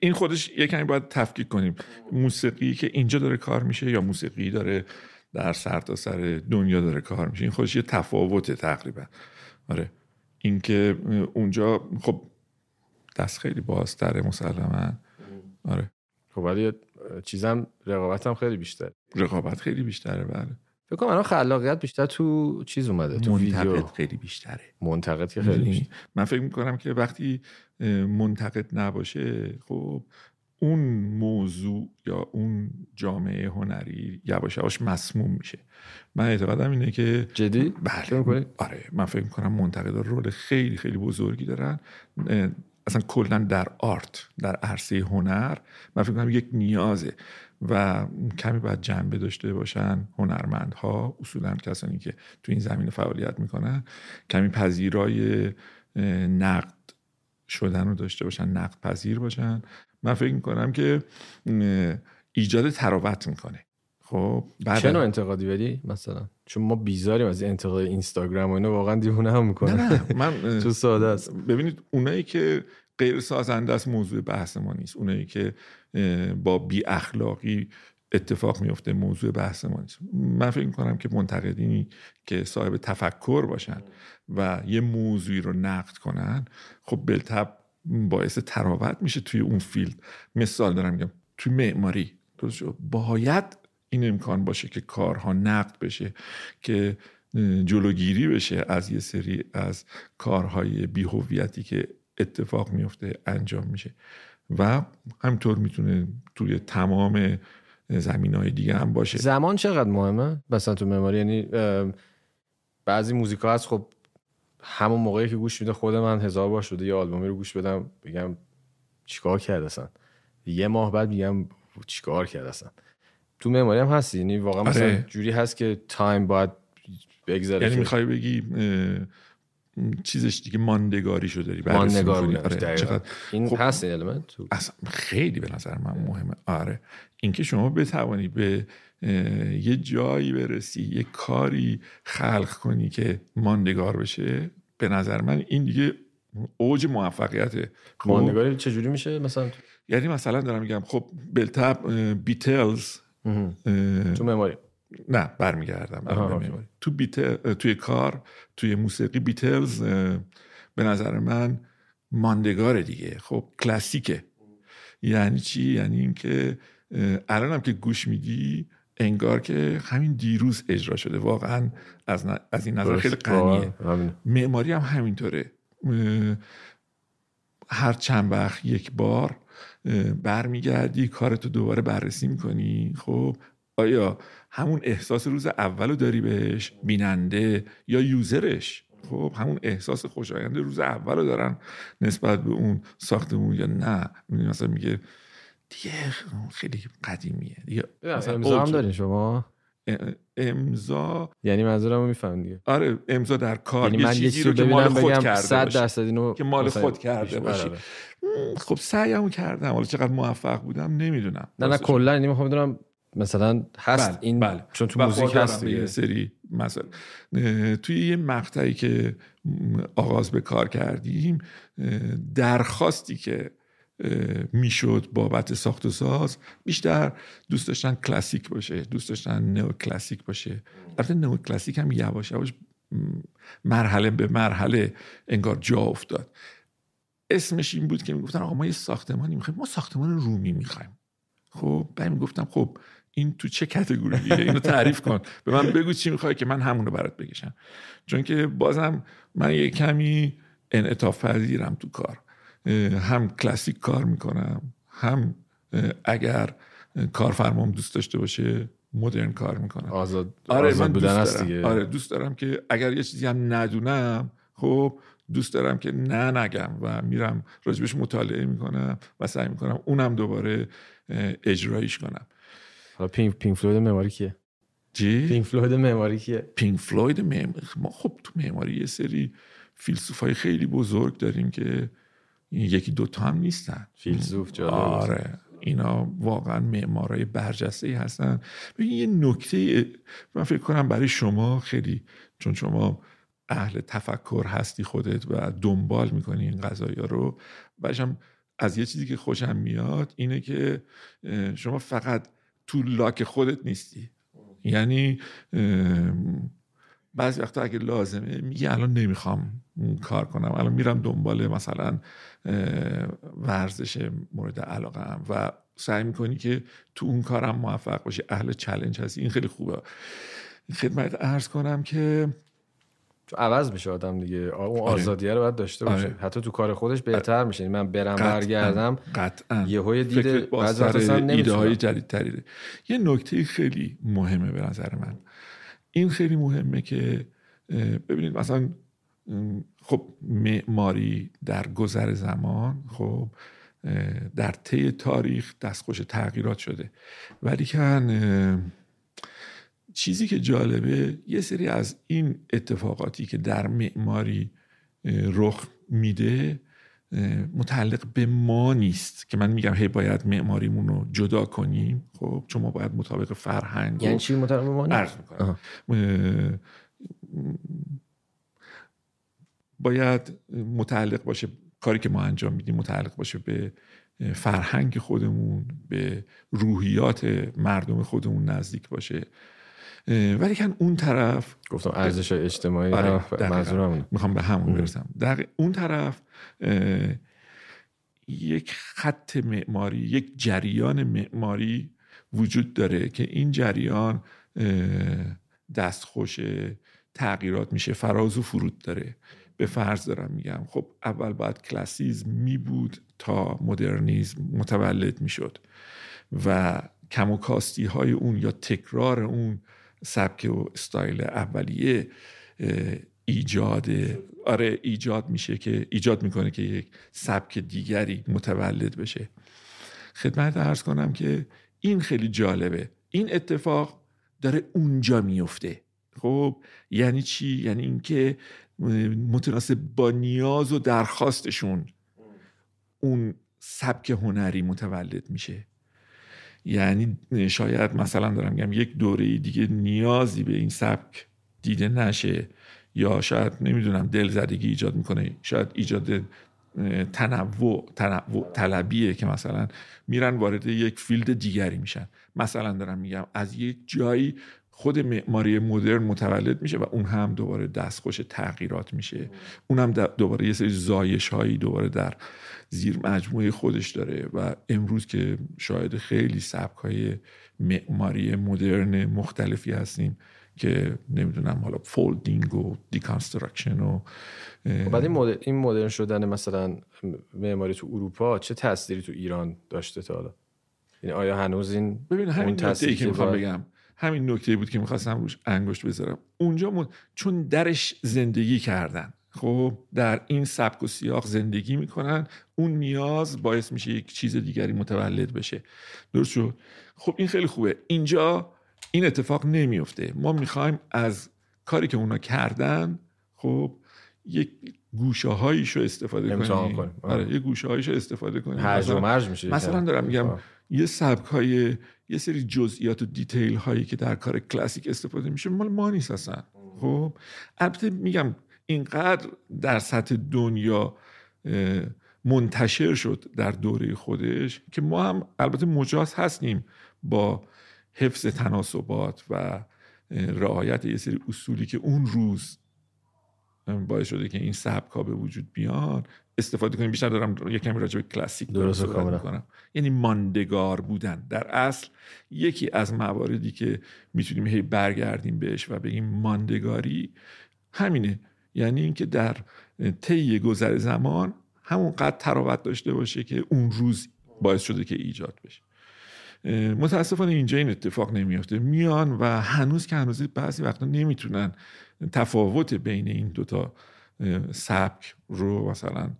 این خودش یه کمی باید تفکیک کنیم. موسیقی که اینجا داره کار میشه یا موسیقی داره در سرتاسر دنیا داره کار میشه؟ این خودش یه تفاوته تقریبا. آره. اینکه اونجا خب دست خیلی بازتره مسلما. آره. خب ولی چیزم رقابتم خیلی بیشتر رقابت خیلی بیشتره بله. فکر کنم الان خلاقیت بیشتر تو چیز اومده تو ویدیو. خیلی بیشتره. منتقد که خیلی؟ بیشتر. من فکر می‌کنم که وقتی منتقد نباشه خب اون موضوع یا اون جامعه هنری یواش یواش مسموم میشه. من اعتقادم اینه که جدی؟ بله؟ آره من فکر می‌کنم منتقدا رول خیلی خیلی بزرگی دارن. اصلا کلا در آرت در عرصه هنر من فکر کنم یک نیازه. و کمی باید جنبه داشته باشن هنرمندها اصولا کسانی که تو این زمینه فعالیت می‌کنن کمی پذیرای نقد شدن رو داشته باشن نقد پذیر باشن. من فکر می‌کنم که ایجاد تراوت می‌کنه. خب بعد چه نوع انتقادی ولی مثلا؟ چون ما بیزاریم از انتقاد اینستاگرام و اینا واقعا دیوونه هم می‌کنه. نه نه من تو ساده است. ببینید اونایی که غیر سازنده است موضوع بحث ما نیست. اونایی که با بی اخلاقی اتفاق میفته موضوع بحث ما نیست. من فکر کنم که منتقدینی که صاحب تفکر باشن و یه موضوعی رو نقد کنن خب بلتب باعث تراوت میشه توی اون فیلد. مثال دارم میگم توی معماری؟ باید این امکان باشه که کارها نقد بشه که جلوگیری بشه از یه سری از کارهای بیهویتی که اتفاق میفته انجام میشه. و همینطور می‌تونه توی تمام زمین های دیگه هم باشه. زمان چقدر مهمه؟ مثلا تو مماری یعنی بعضی موزیک هست خب همون موقعی که گوش میده خود من هزار بار شده یه آلبومی رو گوش بدم بگم چیکار کرد اصلا؟ یه ماه بعد میگم چیکار کرد اصلا؟ تو معماری هم هست یعنی واقعا مثلا آره. جوری هست که تایم باید بگذره یعنی می‌خوای بگی چیزش دیگه ماندگاریشو داری بررسی ماندگار می‌کنی. بودن آره. چقدر؟ این خب، هست این المنت تو. اصلا خیلی به نظر من مهمه. آره. اینکه شما بتوانی به یه جایی برسی یه کاری خلق کنی که ماندگار بشه به نظر من این دیگه اوج موفقیته. خب؟ ماندگاری چجوری میشه مثلا یعنی مثلا دارم میگم خب بلتب اه، بیتلز تو معماری نه برمیگردم. تو بیتل توی کار توی موسیقی بیتلز به نظر من ماندگار دیگه. خب کلاسیکه. یعنی چی؟ یعنی اینکه الان هم که گوش میدی انگار که همین دیروز اجرا شده. واقعا از, ن- از این نظر خیلی همینه. معماری هم همینطوره. هر چند وقت یک بار برمیگردی کارتو دوباره بررسی می‌کنی. خب آیا همون احساس روز اول رو داری بهش؟ بیننده یا یوزرش؟ خب همون احساس خوشایند روز اول رو دارن نسبت به اون ساختمون یا نه؟ مثلا میگه دیگه خیلی قدیمیه. دیگه مثلا امضا هم. دارین شما. امضا یعنی منظورم رو میفهم دیگه. آره امضا در کار. یعنی من یه چیزی رو که مال خود بگم کرده 100 باشی. درصد اینو که مال خود کرده باشی. آره، آره. خب سعیمو کردم. حالا چقدر موفق بودم نمی‌دونم. نه نه کلا. یعنی می‌خوام بدونم مثلا هست بله، این بله. چون تو موزیک هست یه سری مثلا توی یه مقطعی که آغاز به کار کردیم درخواستی که می‌شد بابت ساخت و ساز بیشتر دوست داشتن کلاسیک باشه دوست داشتن نو کلاسیک باشه. البته نو کلاسیک هم یواش یواش مرحله به مرحله انگار جا افتاد. اسمش این بود که می‌گفتن آقا ما یه ساختمانی می‌خوایم ما ساختمان رومی می‌خوایم. خب بعد می‌گفتم خب این تو چه کتگوریه اینو تعریف کن. به من بگو چی می‌خوای که من همونو برات بکشم. چون که بازم من یه کمی انعطاف پذیرم تو کار. هم کلاسیک کار می‌کنم هم اگر کارفرمام دوست داشته باشه مدرن کار می‌کنم. آزاد آره آزاد من بودن دوست دارم. دیگه. آره دوست دارم که اگر یه چیزی هم ندونم خب دوست دارم که نه نگم و میرم راجبش مطالعه می‌کنم و سعی می‌کنم اونم دوباره اجرایش کنم. حالا Pink Pink Floyd معماری کیه؟ چی؟ Pink Floyd معماری کیه؟ Pink Floyd معم- ما خب تو معماری یه سری فیلسوفای خیلی بزرگ داریم که یکی دوتا هم نیستن. فیلسوف جالب آره. اینا واقعا معمارای برجسته ای هستن. ببین یه نکته من فکر کنم برای شما خیلی چون شما اهل تفکر هستی خودت و دنبال می‌کنی این قضايا رو باشم از یه چیزی که خوشم میاد اینه که شما فقط تو لاک خودت نیستی. یعنی بعضی وقتا اگه لازمه میگه الان نمی‌خوام کار کنم. الان میرم دنبال مثلا ورزش مورد علاقه و سعی می‌کنی که تو اون کارم موفق باشی. اهل چلنج هستی. این خیلی خوبه. خدمت ارز کنم که عوض میشه آدم دیگه. اون آره. آزادیه رو باید داشته باشه. آره. حتی تو کار خودش بهتر میشه. یعنی من برم قطعاً، برگردم قطعا. یهوی دید فکرت با بعضی وقتا اصلا سر ایده. های جدیدتری. یه نکته خیلی مهمه به نظر من. این خیلی مهمه که ببینید مثلا خب معماری در گذر زمان خب در طی تاریخ دستخوش تغییرات شده. ولی کن چیزی که جالبه یه سری از این اتفاقاتی که در معماری رخ میده متعلق به ما نیست که من میگم هی باید معماریمون رو جدا کنیم. خب چون ما باید مطابق فرهنگ یعنی چی مطابق ما نیست؟ باید متعلق باشه کاری که ما انجام میدیم متعلق باشه به فرهنگ خودمون به روحیات مردم خودمون نزدیک باشه. ولی کن اون طرف گفتم ارزش اجتماعی آره،. منظورم. می‌خوام به همون برسم در اون طرف یک خط معماری یک جریان معماری وجود داره که این جریان دستخوش تغییرات میشه فراز و فرود داره به فرض دارم میگم خب اول باید کلاسیزم می بود تا مدرنیزم متولد می‌شد و کم و کاستی های اون یا تکرار اون سبک و استایل اولیه ایجاد آره ایجاد میشه که ایجاد می‌کنه که یک سبک دیگری متولد بشه. خدمت ارز کنم که این خیلی جالبه. این اتفاق داره اونجا میفته خب یعنی چی؟ یعنی اینکه متناسب با نیاز و درخواستشون اون سبک هنری متولد میشه. یعنی شاید مثلا دارم میگم یک دوره دیگه نیازی به این سبک دیده نشه یا شاید نمی‌دونم دلزدگی ایجاد می‌کنه. شاید ایجاد تنوع تنوع طلبیه که مثلا میرن وارد یک فیلد دیگری میشن. مثلا دارم میگم از یک جایی خود معماری مدرن متولد میشه و اون هم دوباره دستخوش تغییرات میشه. اون هم دوباره یه سری زایش هایی دوباره در زیر مجموعه خودش داره و امروز که شاید خیلی سبک های معماری مدرن مختلفی هستیم که نمی‌دونم حالا folding و deconstruction و خب بعد این مدرن, این مدرن شدن مثلا معماری تو اروپا چه تاثیری تو ایران داشته تا حالا؟ این آیا هنوز این ببین همین نکته که می‌خوام بگم همین نکته بود که می‌خواستم روش انگشت بذارم. اونجا چون درش زندگی کردن خب در این سبک و سیاق زندگی می‌کنن. اون نیاز باعث میشه یک چیز دیگری متولد بشه. درست شد؟ خب این خیلی خوبه. اینجا این اتفاق نمیفته ما می‌خوایم از کاری که اونا کردن خب یک گوشه هاییشو استفاده کنیم. آره یه گوشه هاییشو استفاده کنیم. هرج و مرج میشه مثلا دارم میگم یه سبک های یه سری جزئیات و دیتیل هایی که در کار کلاسیک استفاده میشه مال ما نیست اصلا. خب البته میگم اینقدر در سطح دنیا منتشر شد در دوره خودش که ما هم البته مجاز هستیم با حفظ تناسبات و رعایت یه سری اصولی که اون روز باعث شده که این سبک ها به وجود بیان استفاده کنیم. بیشتر دارم یه کمی راجع به کلاسیک درست کنم یعنی ماندگار بودن. در اصل یکی از مواردی که می‌تونیم هی برگردیم بهش و بگیم ماندگاری همینه. یعنی اینکه در طی گذر زمان همونقدر تراوت داشته باشه که اون روز باعث شده که ایجاد بشه. متاسفانه اینجا این اتفاق نمیافته. میان و هنوز که هنوز بعضی وقتا نمی‌تونن تفاوت بین این دوتا سبک رو مثلا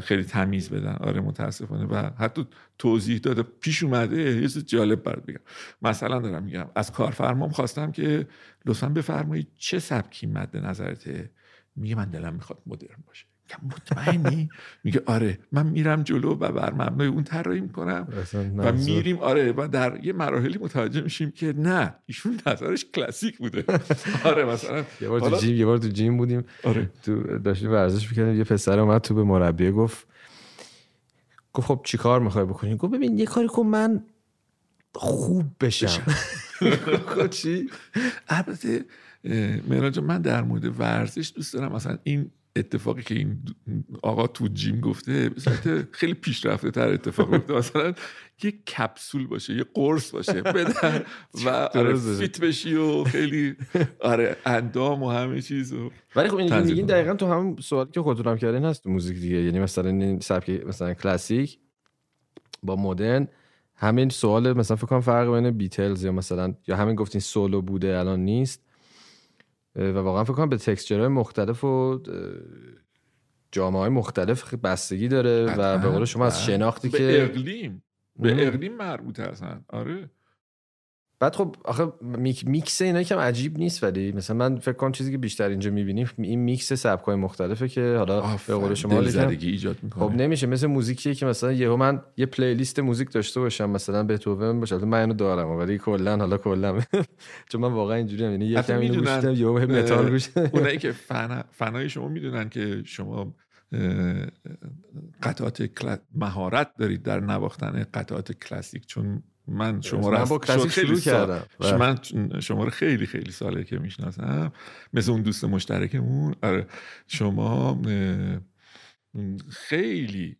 خیلی تمیز بدن. آره متاسفانه. و حتی توضیح داده پیش اومده. یه جالب برات بگم. مثلا دارم میگم از کارفرمام خواستم که لطفا بفرمایید چه سبکی مد نظرته میگه من دلم می‌خواد مدرن باشه. مطمئنی؟ میگه آره من میرم جلو و بر مبنای اون طراحی می‌کنم و میریم آره و در یه مراحلی متوجه میشیم که نه ایشون نظرش کلاسیک بوده. آره مثلا یه بار تو جیم یه بار تو جیم بودیم. آره. تو داشتیم ورزش می‌کردیم یه پسر اومد تو به مربی گفت گفت خب چیکار می‌خوای بکنی؟ گفت ببین یه کاری کن من خوب بشم. خب چی؟ البته مهراج من در مورد ورزش دوست دارم. مثلا این اتفاقی که این آقا تو جیم گفته خیلی پیشرفته تر اتفاق گفته مثلا یه کپسول باشه یه قرص باشه بدن و آره فیت بشی و خیلی آره اندام و همه چیز و ولی خب این میگین دقیقا تو همون سوالی که خودتون هم کردین هست تو موزیک دیگه. یعنی مثلا این سبک مثلا کلاسیک با مدرن همین سوال مثلا فکر کنم فرق بین بیتلز یا مثلا یا همین گفتین سولو بوده الان نیست. و واقعا فکر کنم به تکسچرهای مختلف و جامعه های مختلف بستگی داره و به قول شما از شناختی به که اقلیم به اقلیم مربوط هستن آره. بعد خب آخه میکس اینا کم عجیب نیست ولی مثلا من فکر کنم چیزی که بیشتر اینجا می‌بینیم این میکس سبکای مختلفه که حالا به قول شما ایجاد می‌کنه. خب نمیشه. مثل موزیکیه که مثلا یهو من یه playlist موزیک داشته باشم مثلا بتوون باشه. من اینو دارم ولی کلا حالا کلا. چون من واقعا اینجوری یعنی یه کمی اینو گوش یهو متال گوش اونایی که فن فنای شما می‌دونن که شما قطعات مهارت دارید در نواختن قطعات کلاسیک. چون من شما رو با کلاسیک شروع کردم. من شما رو خیلی خیلی ساله که می‌شناسم. مثل اون دوست مشترکمون. آره. شما خیلی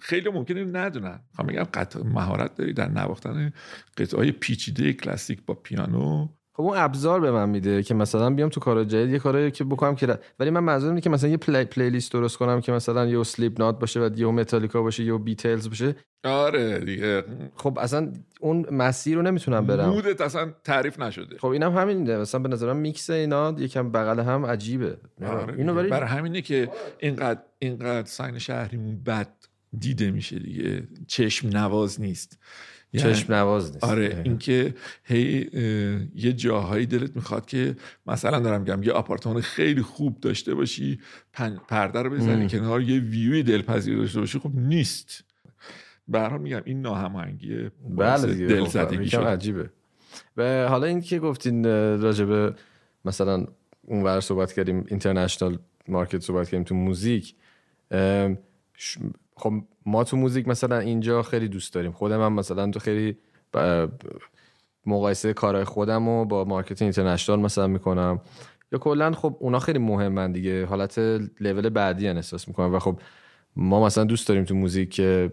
خیلی ممکنه ندونن. میگم مهارت داری در نواختن قطعه پیچیده کلاسیک با پیانو. خب اون ابزار به من میده که مثلا بیام تو کار جدید یه کاری که بکنم که ولی من منظورم اینه که مثلا یه play, playlist درست کنم که مثلا یه Slipknot باشه و یه متالیکا باشه یه Beatles باشه. آره دیگه. خب اصلا اون مسیر رو نمی‌تونم برم. مودت اصلا تعریف نشده. خب اینم هم همینه مثلا به نظرم میکس اینا یکم بغل هم عجیبه. آره اینو برای برای همینه که اینقدر اینقدر ساین شهریمون بد دیده میشه دیگه. چشم نواز نیست. چشم نواز نیست. آره اینکه هی یه جاهایی دلت می‌خواد که مثلا دارم میگم یه آپارتمان خیلی خوب داشته باشی پرده رو بزنی کنار یه ویوی دلپذیر داشته باشی خب نیست. به میگم این ناهماهنگی بله دل زدگی خب، عجیبه. و حالا این که گفتین راجع به مثلا اونور صحبت کردیم international market صحبت کردیم تو موزیک خب ما تو موزیک مثلا اینجا خیلی دوست داریم. خودم هم مثلا تو خیلی مقایسه کارهای خودم رو با market international مثلا می‌کنم. یا کلا خب اونا خیلی مهمن دیگه. حالت لول بعدی احساس می‌کنم. و خب ما مثلا دوست داریم تو موزیک که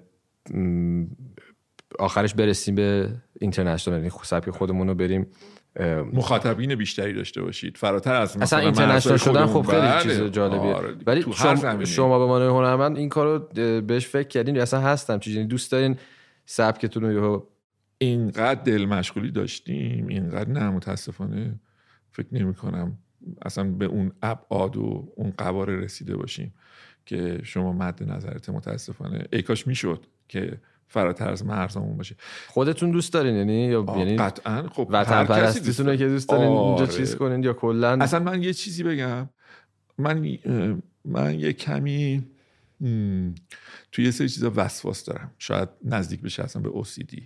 آخرش برسیم به اینترنشنال یعنی سبک خودمون رو بریم. مخاطبین بیشتری داشته باشید. فراتر از اصلا اینترنشنال شدن خب خیلی بله. چیز جالبیه. آره. ولی شما, شما به عنوان هنرمند این کارو بهش فکر کردین اصلا هستم چیزی؟ یعنی دوست دارین سبکتون رو اینقدر دل مشغولی داشتیم اینقدر نه متاسفانه فکر نمی کنم اصلا به اون ابعاد و اون قواره رسیده باشیم که شما مد نظرت متاسفانه. ای کاش می‌شد که فراتر از مرزمون باشه. خودتون دوست دارین یعنی یا یعنی قطعا. خب وطن پرستیتونه که دوست دارین آره. اینجا چیز کنین یا کلا؟ اصلا من یه چیزی بگم. من من یه کمی توی یه سری چیزا وسواس دارم. شاید نزدیک بشه اصلا به OCD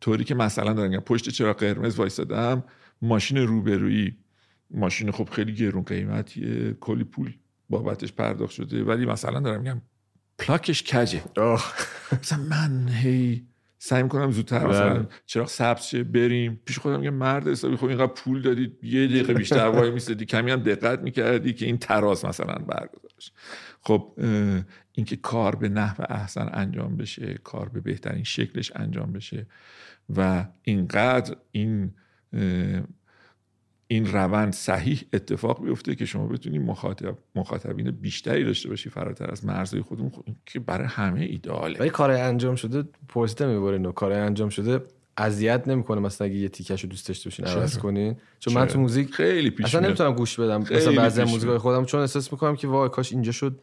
طوری که مثلا دارم پشت چرا قرمز وایسادم ماشین روبرویی. ماشین خب خیلی گرون قیمتیه کلی پول بابتش پرداخت شده. ولی مثلا دارم میگم پلاکش کجه؟ مثلا من هی سعی می‌کنم زودتر مثلا بله. چرا سبز شه بریم. پیش خودم میگم مرد حسابی خب اینقدر پول دادید یه دقیقه بیشتر وای میسدی کمی هم دقت می‌کردی که این تراز مثلا برگزارش. خب اینکه کار به نحو احسن انجام بشه کار به بهترین شکلش انجام بشه و اینقدر این این روند صحیح اتفاق بیفته که شما بتونید مخاطب مخاطبین بیشتری داشته باشی فراتر از مرزهای خودمون خود که برای همه ایداله ولی کار انجام شده پرسیده می‌بره کار انجام شده اذیت نمی‌کنه مثلا اگه یه تیکشو دوست داشته باشین عوض کنین. چون من تو موزیک خیلی پیش اصلا نمی‌تونم گوش بدم. مثلا بعضی موزیکای خودم چون احساس می‌کنم که وای کاش اینجا شد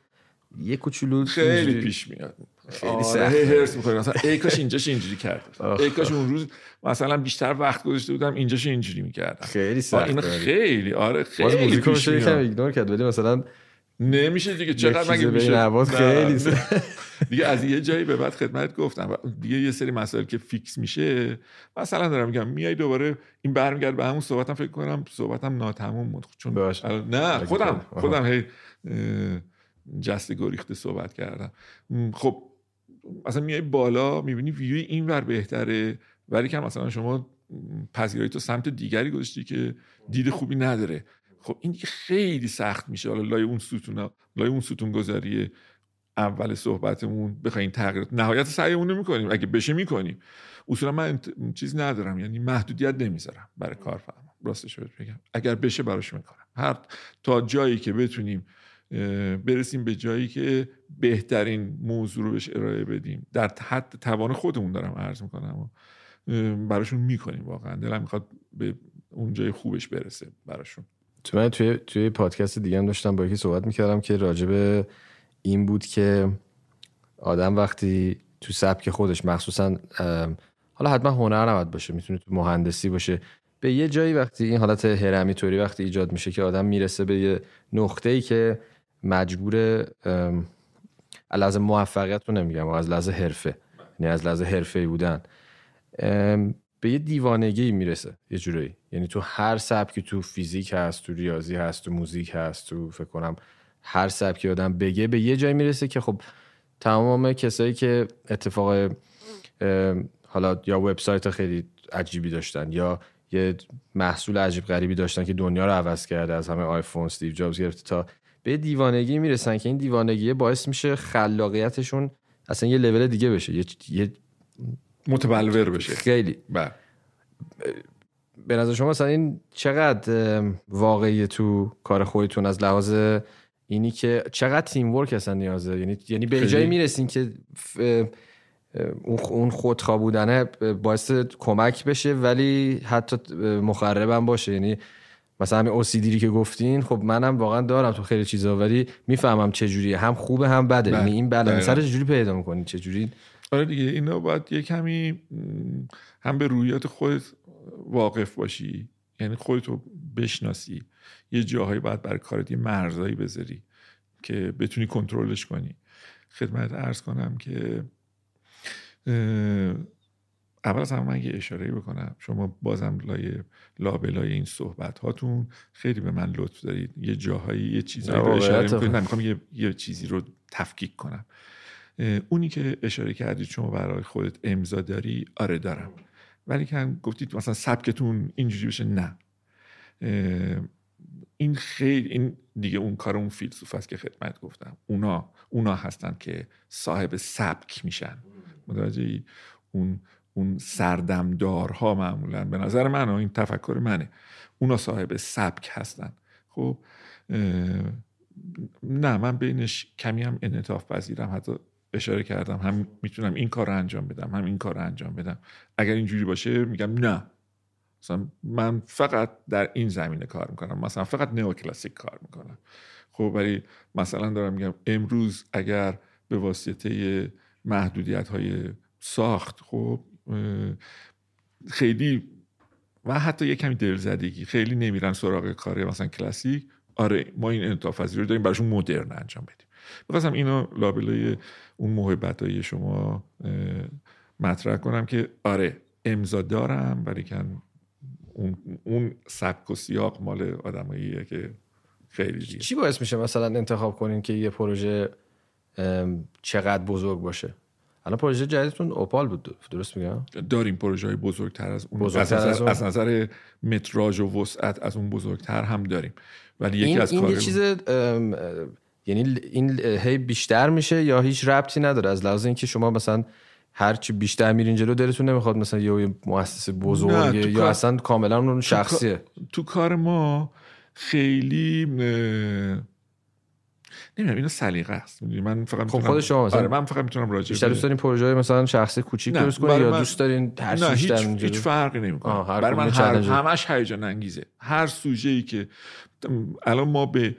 یه کوچولو خیلی پیش میاد. خیلی آره، سخت هرس می‌کنه مثلا ای کاش اینجاش اینجوری کرد ای کاش اون روز مثلا بیشتر وقت گذاشته بودم اینجاش اینجوری می‌کردم. خیلی سخت این خیلی آره خیلی میاد یکم ignore کرد ولی مثلا نمیشه دیگه چقدر مگه میشه؟ خیلی دیگه از یه جایی به بعد خدمت گفتم. دیگه یه سری مسائل که fix میشه مثلا دارم میگم میای دوباره این برمی‌گرده به همون صحبتم فکر کنم صحبتم ناتموم بود. چون نه خودم خودم هی جست گریخته صحبت کردم. خب مثلا میای بالا می‌بینی ویوی این ور بهتره ولی که مثلا شما پذیرایی تو سمت دیگری گذاشتی که دید خوبی نداره. خب این خیلی سخت میشه. حالا لای اون ستون لای اون ستون گذاری اول صحبتمون. بخوایم تغییرات نهایت سعیمون می‌کنیم. اگه بشه می‌کنیم. اصولا من چیز ندارم. یعنی محدودیت نمی‌ذارم برای کارفرما. راستش بگم. اگر بشه براش می‌کنم. هر تا جایی که بتونیم برسیم به جایی که بهترین موضوع رو بهش ارائه بدیم. در حد توان خودمون دارم عرض می‌کنم. و براشون می‌کنیم واقعا. دلم می‌خواد به اون جای خوبش برسه براشون. تو من توی توی پادکست دیگه هم داشتم با یکی صحبت می‌کردم که راجب این بود که آدم وقتی تو سبک خودش مخصوصا حالا حتما هنر نباید باشه می‌تونه تو مهندسی باشه. به یه جایی وقتی این حالت هرمی طوری وقتی ایجاد میشه که آدم می‌رسه به یه نقطه ای که مجبور از موفقیت رو نمیگم از لحظه حرفه. یعنی از لحظه حرفه بودن. به یه دیوانگی می‌رسه یه جورایی. یعنی تو هر سبکی تو فیزیک هست تو ریاضی هست تو موزیک هست تو فکر کنم هر سبکی آدم بگه به یه جایی می‌رسه که خب تمام کسایی که اتفاق حالا یا وبسایت خیلی عجیبی داشتن یا یه محصول عجیب غریبی داشتن که دنیا رو عوض کرده از همه آیفون استیو جابز گرفته تا به دیوانگی می‌رسن که این دیوانگی باعث میشه خلاقیتشون اصلا یه لول دیگه بشه یه, یه متبلور بشه. خیلی. بله. به نظر شما مثلا این چقدر واقعی تو کار خودتون از لحاظ اینی که چقدر تیم ورک اصلا نیازه؟ یعنی یعنی به جایی می‌رسین که اون خودخواه بودنه باعث کمک بشه ولی حتی مخربم باشه. یعنی مثلا همین اوسیدیری که گفتین خب منم واقعا دارم تو خیلی چیزا ولی می‌فهمم چه جوریه هم خوبه هم بده. بله. یعنی این. بالانس رو چجوری پیدا می‌کنی؟ چه جوری آره دیگه اینا باید یه کمی هم به رویات خودت واقف باشی. یعنی خودتو بشناسی. یه جاهایی باید برای کارت یه مرزایی بذاری که بتونی کنترلش کنی. خدمت ارز کنم که اول از همه من یه اشاره بکنم. شما بازم لای لابلای این صحبت هاتون خیلی به من لطف دارید. یه جاهایی یه چیزایی نه، رو اشاره. می‌کنید. من می‌خوام یه،, یه چیزی رو تفکیک کنم. اونی که اشاره کردید شما برای خودت امضا داری؟ آره دارم. ولی که گفتید مثلا سبکتون اینجوری بشه؟ نه. این خیلی این دیگه اون کار اون فیلسوف است که خدمت گفتم. اونا اونا هستن که صاحب سبک میشن. متوجه اون اون سردمدارها معمولا به نظر من ها، این تفکر منه اونا صاحب سبک هستن. خب نه من بینش کمی هم انعطاف پذیرم حتی اشاره کردم هم می‌تونم این کار رو انجام بدم هم این کار رو انجام بدم. اگر اینجوری باشه میگم نه. مثلا من فقط در این زمینه کار می‌کنم. مثلا فقط نئوکلاسیک کار می‌کنم. خب ولی مثلا دارم میگم امروز اگر به واسطه محدودیت های ساخت خب خیلی و حتی یه کمی دلزدگی خیلی نمیرن سراغ کار مثلا کلاسیک. آره ما این پذیری رو داریم براشون مدرن انجام بدیم. می‌خواستم اینو لابلای اون محبت های شما مطرح کنم که آره امضا دارم ولی کن اون, اون سبک و سیاق مال آدماییه که خیلی دیگه چی باعث میشه مثلا انتخاب کنین که یه پروژه چقدر بزرگ باشه؟ الان پروژه جدیدتون اوپال بود درست میگم؟ داریم پروژه های بزرگتر از اون. بزرگتر از, از نظر؟ از نظر متراژ و وسعت از اون بزرگتر هم داریم. ولی یکی این, از این یه چیز ام، یعنی این هی بیشتر میشه یا هیچ ربطی نداره؟ از لحاظ اینکه شما مثلا هر چی بیشتر میرین جلو دلتون نمی‌خواد مثلا یه مؤسسه تو یا کار- اصلا کاملا اون شخصیه. تو کار ما خیلی نمی‌دونم اینا سلیقه است. می‌دونی، من فقط خب خود شما مثلا آره من فقط می‌تونم راجع بیشتر به- دوست دارین پروژه مثلا شخصی کوچیک درست برای یا دوست دارین بیشتر هیچ, هیچ فرقی نمی‌کنه. برای من هر. همش هیجان انگیزه. هر سوژه ای که الان ما به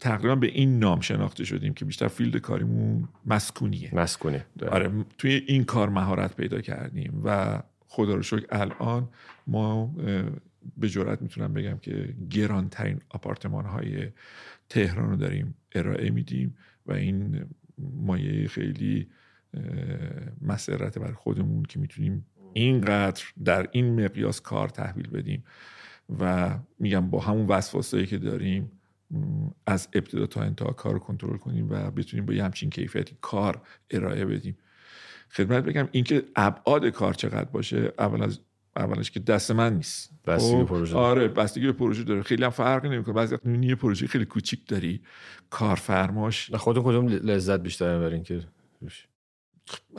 تقریبا به این نام شناخته شدیم که بیشتر فیلد کاریمون مسکونیه. مسکونی آره توی این کار مهارت پیدا کردیم و خدا رو شکر الان ما به جرات می‌تونم بگم که گرانترین آپارتمان های تهران رو داریم ارائه میدیم و این مایه خیلی مسرت بر خودمون که می‌تونیم اینقدر در این مقیاس کار تحویل بدیم. و میگم با همون وسواسایی که داریم از ابتدا تا انتها کار رو کنترل کنیم و بتونیم با یه همچین کیفیتی کار ارائه بدیم. خدمت بگم اینکه ابعاد کار چقدر باشه اول از اولش که دست من نیست. بستگی به خب، پروژه. آره بستگی به پروژه داره. خیلی هم فرقی نمی‌کنه. بعضی وقت یه پروژه خیلی کوچیک داری. کارفرماش. خودتون کدوم لذت بیشتر می‌برین که؟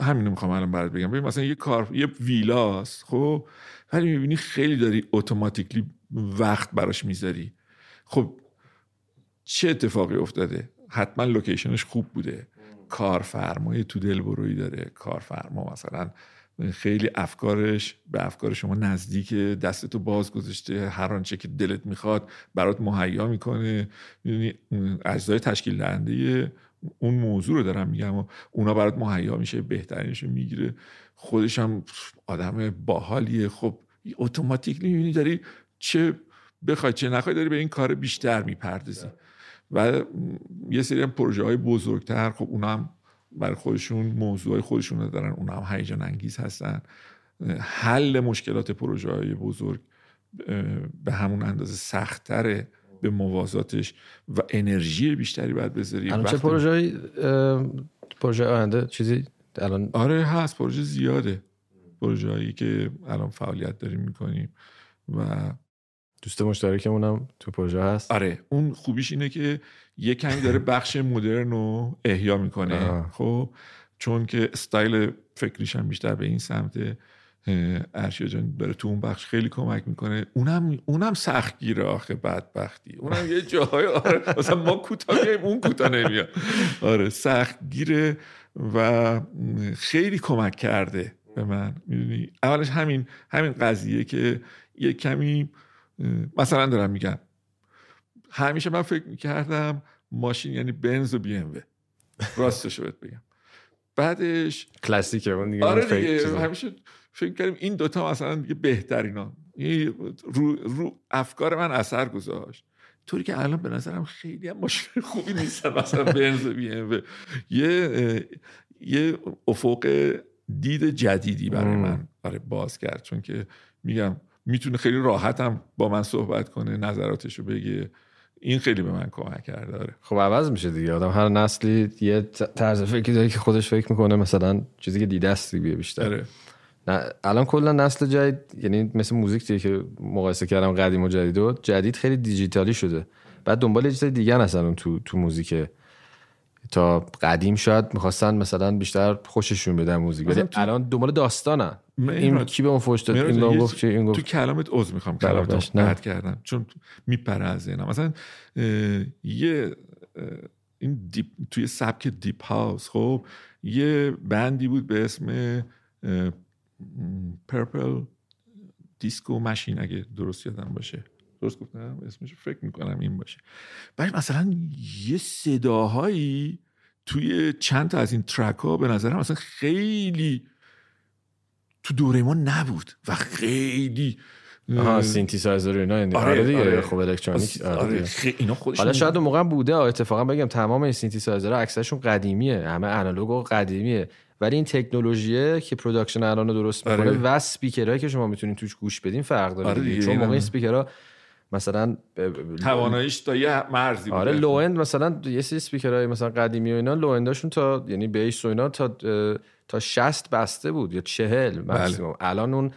همینو می‌خوام الان برات بگم. ببین مثلا یه کار یه ویلاست خب؟ ولی می‌بینی خیلی داری اتوماتیکلی وقت براش می‌ذاری. خب چه اتفاقی افتاده؟ حتما لوکیشنش خوب بوده. کارفرمای تو دل بروی داره. کارفرما مثلا خیلی افکارش به افکار شما نزدیک دستتو باز گذاشته هر آنچه که دلت می‌خواد برات مهیا می‌کنه. می‌دونی اجزای تشکیل دهنده اون موضوع رو دارم میگم و اونا برات مهیا میشه بهترینش رو می‌گیره. خودش هم آدم باحالیه. خب اتوماتیکلی می‌بینی داری چه بخوای چه نخوای داری به این کار بیشتر می‌پردازی. و یه سری هم پروژه های بزرگتر خب اونا هم برای خودشون موضوع خودشون رو دارن اونا هم هیجان انگیز هستن. حل مشکلات پروژه های بزرگ به همون اندازه سختتره به موازاتش و انرژی بیشتری باید بذاری. الان چه پروژه پروژه آینده چیزی الان؟ آره هست. پروژه زیاده. پروژه هایی که الان فعالیت داریم می‌کنیم و دوست مشترکمون هم تو پروژه هست؟ آره. اون خوبیش اینه که یه کمی داره بخش مدرن رو احیا می‌کنه. خب چون که استایل فکریش هم بیشتر به این سمت ارشیا جان داره تو اون بخش خیلی کمک می‌کنه. اونم اونم سخت گیره آخه بدبختی. اونم یه جاهای آره مثلا ما کوتاه میایم اون کوتاه نمیاد. آره سخت گیره و خیلی کمک کرده به من. می‌دونی؟ اولش همین همین قضیه که یه کمی مثلا دارم میگم همیشه من فکر می‌کردم ماشین یعنی بنز و بی ام و راستش بهت بگم. بعدش کلاسیکه اون دیگه آره فکر دیگه چیزه. همیشه فکر کردیم این دوتا مثلا دیگه بهترینا رو, رو افکار من اثر گذاشت. طوری که الان به نظرم خیلی هم ماشین خوبی نیستن مثلا بنز و بی ام و. یه یه افق دید جدیدی برای. من آره باز کرد چون که میگم می‌تونه خیلی راحت هم با من صحبت کنه نظراتشو بگه. این خیلی به من کمک کرده آره. خب عوض میشه دیگه. آدم هر نسلی یه طرز فکری داره که خودش فکر می‌کنه مثلا چیزی که دیده است دیگه بیشتر. آره. نه الان کلا نسل جدید یعنی مثل موزیک دیگه که مقایسه کردم قدیم و جدید و جدید خیلی دیجیتالی شده. بعد دنبال یه چیز دیگه هستن تو تو موزیک. تا قدیم شاید می‌خواستن مثلا بیشتر خوششون بدن موزیک. ولی مثلا تو- الان دنبال داستانن. این کی به اون فوش داد؟ این گفت چی؟ این تو گفت کلامت عذر می‌خوام کلامت. قطع کردم. چون میپره از ذهنم. مثلا یه این deep توی سبک deep house خب یه band ی بود به اسم Purple Disco Machine اگه درست یادم باشه. درست گفتم اسمش فکر می‌کنم این باشه بعد مثلا یه صداهایی توی چند تا از این track ها به نظرم مثلا خیلی تو دوره ما نبود و خیلی آها سینتی سایزر اینا یعنی آره، آره دیگه آره. خب الکترونیک آره آره. خیلی اینا خودشون حالا شاید اون موقع بوده اتفاقا بگم تمام این سینتی سایزرها اکثرشون قدیمیه همه آنالوگ و قدیمیه ولی این تکنولوژیه که production الان درست می‌کنه آره. و اسپیکرهایی که شما می‌تونین توش گوش بدین فرق داره آره دیگه. چون موقع این اسپیکرها مثلا تواناییش تا یه مرزی آره بوده. low end مثلا یه سری اسپیکرهای مثلا قدیمی و اینا low end اشون تا یعنی bass و اینا تا تا 60 بسته بود یا 40 بله. مکسیمم الان اون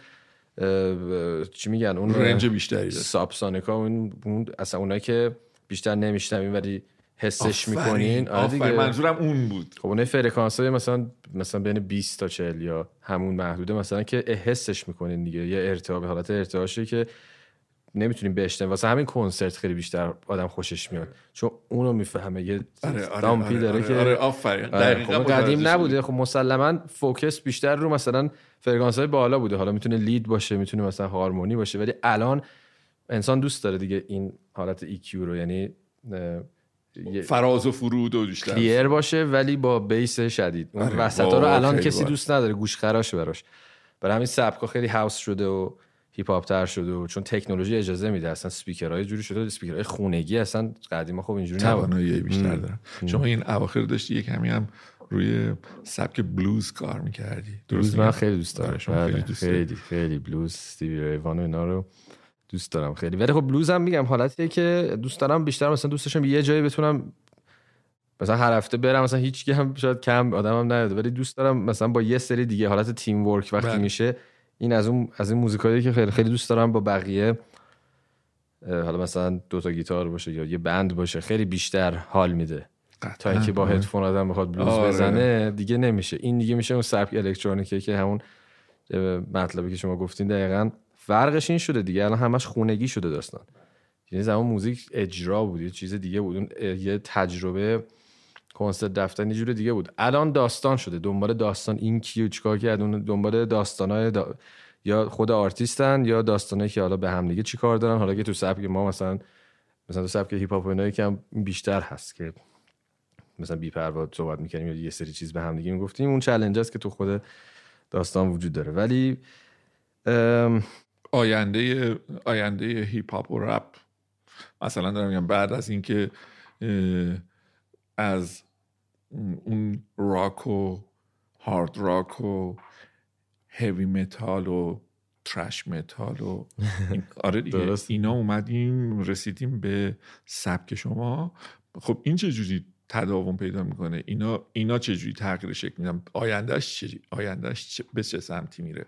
چی میگن اون range بیشتری داره subsonic ا اون, اون اصلا اونایی که بیشتر نمیشنوین ولی حسش آفرین، می‌کنین آره آفرین. دیگه منظورم اون بود خب اونای فرکانس های مثلا مثلا بین 20 تا 40 یا همون محدوده مثلا که حسش می‌کنین دیگه یه ارتعاب حالت ارتعاشی که نمی‌تونیم بشنویم. واسه همین کنسرت خیلی بیشتر آدم خوشش میاد. چون اونو می‌فهمه. یه آره آره دامپی آره, داره آره, که آره آفرین. آره، خب قدیم نبوده. خب مسلما focus بیشتر رو مثلا فرکانس های بالا بوده. حالا می‌تونه lead باشه می‌تونه مثلا هارمونی باشه. ولی الان انسان دوست داره دیگه این حالت EQ رو. یعنی فراز و فرود و بیشتر. clear باشه ولی با bass شدید. اون آره، وسط رو الان کسی. دوست نداره. گوش خراش براش. برای همین سبکا خیلی house شده و هیپ هاپ تر شده و چون تکنولوژی اجازه میده اصلا اسپیکرهای جوری شده اسپیکرهای خونگی اصلا قدیما خب اینجوری نبود. توانایی بیشتر دارم شما این اواخر داشتی یه کمی هم روی سبک بلوز کار می‌کردی. بلوز من خیلی دوست دارم. آره، شما بله، خیلی دوست. خیلی خیلی. بلوز Stevie Ray Vaughan و اینا رو دوست دارم خیلی. ولی خب بلوز هم میگم حالتیه که دوست دارم بیشتر مثلا دوست داشتم یه جایی بتونم مثلا هر هفته برم مثلا هیچ هم شاید کم آدمم نیاد ولی دوست دارم مثلا با یه سری دیگه حالت تیم ورک وقتی بله. میشه این از اون از این موزیکایی که خیلی خیلی دوست دارم با بقیه حالا مثلا دو تا گیتار باشه یا یه بند باشه خیلی بیشتر حال میده. تا اینکه با هدفون آدم بخواد بلوز آره. بزنه دیگه نمیشه. این دیگه میشه اون سبک الکترونیکی که همون مطلبی که شما گفتین دقیقا. فرقش این شده دیگه الان همش خونگی شده داستان. یعنی زمان موزیک اجرا بود یه چیز دیگه بود. یه تجربه کنسرت رفتن یه جور دیگه بود. الان داستان شده. دنبال داستان این کیو چیکار کرد اون دنبال داستانای دا... یا خود آرتیستن یا داستانایی که حالا به هم دیگه چیکار دارن. حالا که تو سبک ما مثلا مثلا تو سبک هیپ هاپ اینا یکم بیشتر هست که مثلا بی پروا صحبت می‌کنیم یا یه سری چیز به هم دیگه می‌گفتیم. اون چالش است که تو خود داستان وجود داره. ولی ام، آینده آینده هیپ هاپ و رپ. مثلا دارم میگم بعد از اینکه از اون راک و هارد راک و هیوی متال و ترش متال و این- آره دیگه درست. اینا اومدیم رسیدیم به سبک شما. خب این چه جوری تداوم پیدا می‌کنه؟ اینا اینا چه جوری تغییر شکل میدن؟ آیندهش چه آیندهش به چه سمتی میره؟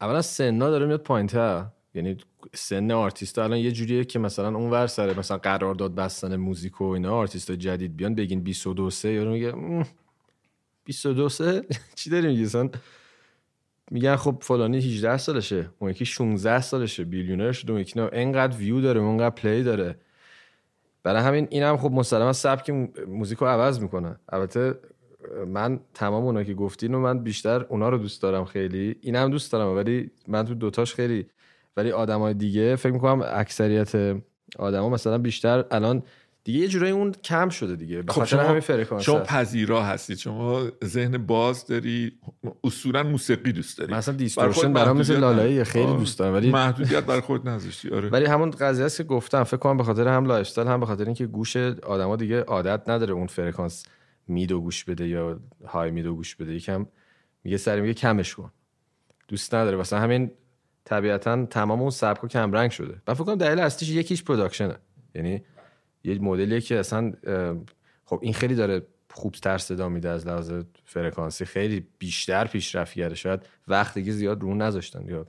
اولا سنا داره میاد پایینتر. یعنی سن آرتیست الان یه جوریه که مثلا اون ور سره مثلا قرارداد بستن موزیک و اینا آرتیست جدید بیان بگین 22 سه یارو میگه "ام، 22 سه؟ چی داری میگی مثلا میگن خب فلانی 18 سالشه اون یکی 16 سالشه billionaire شده اون یکی نه انقدر ویو داره اونقدر play داره. برای همین اینم خب مسلما سبک مو- موزیک رو عوض می‌کنه. البته من تمام اونا که گفتین و من بیشتر اونا رو دوست دارم خیلی. اینم دوست دارم ولی من تو دوتاش خیلی ولی آدمای دیگه فکر می‌کنم اکثریت آدما مثلا بیشتر الان دیگه یه جورایی اون کم شده دیگه. به خب خاطر همین فرکانس شما. پذیرا هستید شما ذهن باز داری. اصولا موسیقی دوست داری. برای distortion برام مثل لالایی. خیلی آه. دوست دارم. ولی محدودیت برای خود نذاشتی. آره. ولی همون قضیه است که گفتم. فکر کنم به خاطر هم lifestyle هم به خاطر اینکه گوش آدما دیگه عادت نداره اون فرکانس mid و گوش بده یا high mid و گوش بده. یکم میگه سری میگه کمش کن. دوست نداره. مثلا همین طبیعتا تمام اون سبک کم رنگ شده. من فکر کنم دلیل اصلیش یکیش production ه یعنی یه مدلیه که اصلا خب این خیلی داره خوب تر صدا میده از لحاظ فرکانسی. خیلی بیشتر پیشرفت کرده شاید وقت دیگه زیاد رو نذاشتن یا یا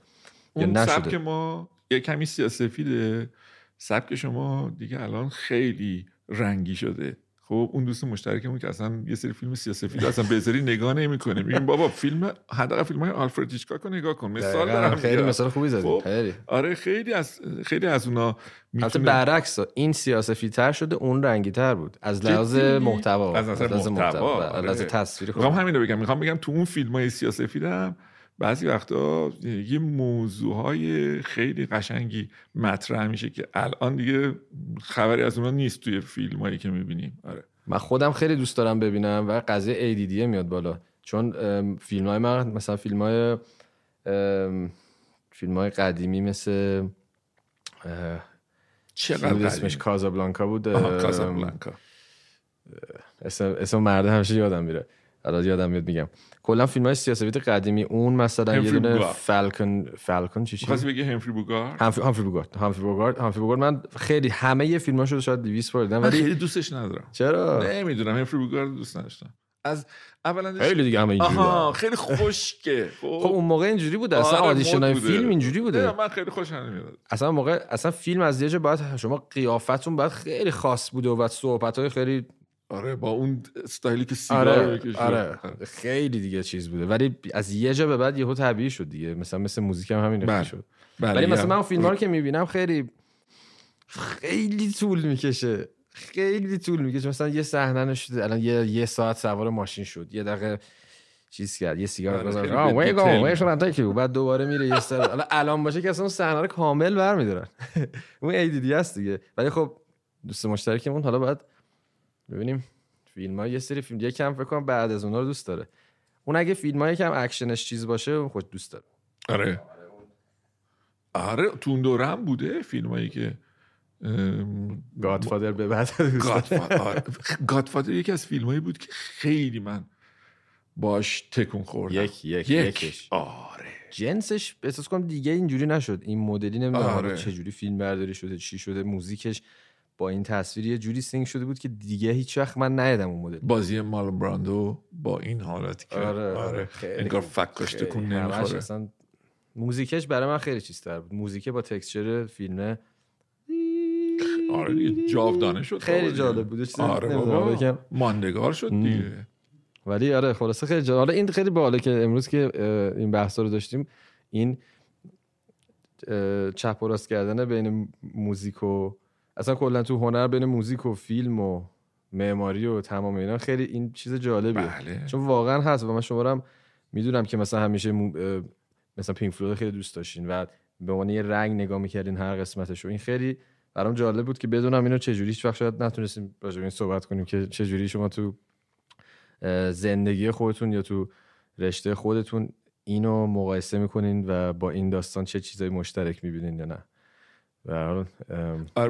اون سبک نشده. ما یه کمی سیاسفیده. سبک شما دیگه الان خیلی رنگی شده. خب اون دوست مشترکمون که اصلا یه سری فیلم سیاسفید اصلا بذاری نگاه نمی‌کنه. میگیم بابا فیلم حداقل فیلم های آلفرد هیچکاک رو نگاه کن مثال. دارم خیلی میگم. مثال خوبی زدی. خب، خیلی. آره خیلی از خیلی از اونا البته می‌تونه برعکس این سیاسفی تر شده اون رنگی تر بود. از لحاظ؟ محتوا. از نظر لحاظ محتوا، از لحاظ آره. می‌خوام خب. همین رو بگم. می‌خوام بگم تو اون فیلم های سیاسفیدم بعضی وقتا یه موضوع های خیلی قشنگی مطرح میشه که الان دیگه خبری از اونا نیست توی فیلم هایی که می‌بینیم. آره. من خودم خیلی دوست دارم ببینم و قضیه ADD میاد بالا. چون فیلم های من مثلا فیلم های فیلم های قدیمی مثل چقدر. اسمش؟ کازابلانکا بود کازابلانکا. اسم اسم مرده همیشه یادم میره. الان یادم میاد میگم. کلا فیلم های سیاسفید قدیمی اون مثلا یه دونه بوگارد. فالکون فالکون چی چی؟ بگی همفری بوگار همفری همفری بوگارد همفری بوگارد همفری بوگارد. من خیلی همه یه فیلماشو شاید 200 بار دیدم ولی خیلی دوستش ندارم. چرا؟ نمی‌دونم همفری بوگار دوست نداشتم. از اولا خیلی دیگه همه اینجوری آها خیلی خشکه. خب اون موقع اینجوری بوده اصلا آره، آدیشن های مد بوده. فیلم اینجوری بوده. من خیلی خوشم نمیاد. اصلا موقع اصلا فیلم از یه جا باید شما قیافتون باید خیلی خاص بوده و بعد صحبت های خیلی آره با اون استایلی که سیگار آره بکشه. آره. خیلی دیگه چیز بوده. ولی از یه جا به بعد یهو طبیعی شد دیگه. مثلا مثل موزیک هم همین بله. شد. بله، ولی مثلا من فیلم ها رو که می‌بینم خیلی خیلی طول می‌کشه. خیلی طول می‌کشه. مثلا یه صحنه نشده الان یه یه ساعت سوار ماشین شد. یه دقیقه چیز کرد یه سیگار آره، گذاشت. آه وی دیتیل گو وی شون تانک بعد دوباره میره یه سر. حالا الان باشه که اصلا صحنه رو کامل برمیدارن. اون ADD هست دیگه. ولی خب دوست مشترکمون حالا باید ببینیم فیلم ها یه سری فیلم یکم فکر کنم بعد از اونها رو دوست داره. اون اگه فیلم ها یکم اکشنش چیز باشه خود دوست داره. آره. آره تو اون دوره هم بوده فیلم هایی که Godfather به بعد. Godfather Godfather یکی از فیلم هایی بود که خیلی من باش تکون خوردم. یک یک یک. یکش. آره. جنسش احساس کنم دیگه اینجوری نشد. این مدلی نمی‌دونم آره. چه جوری فیلم برداری شده چی شده موزیکش. با این تصویر یه جوری sync شده بود که دیگه هیچ وقت من ندیدم اون مدل. بازی مارلون براندو با این حالتی که آره آره خیلی انگار خیلی. تکون همش نمی‌خوره اصلا موزیکش برای من خیلی چیز تر بود. موزیک با تکسچر فیلمه آره جاودانه شد خیلی. جالب بود. آره بابا. ماندگار شد دیگه. ولی آره خلاصه خیلی جالب. حالا این خیلی باحاله که امروز که این بحثا رو داشتیم این چپ و راست کردن بین موزیک و اصلا کلا تو هنر بین موزیک و فیلم و معماری و تمام اینا خیلی این چیز جالبیه. بله. چون واقعا هست و من شما هم می‌دونم که مثلا همیشه مو- مثلا پینک فلوید خیلی دوست داشتین و به عنوان یه رنگ نگاه می‌کردین هر قسمتش و این خیلی برام جالب بود که بدونم اینو چجوری هیچ وقت شاید نتونستیم راجع این صحبت کنیم که چجوری شما تو زندگی خودتون یا تو رشته خودتون اینو مقایسه می‌کنین و با این داستان چه چیزایی مشترک می‌بینین یا نه.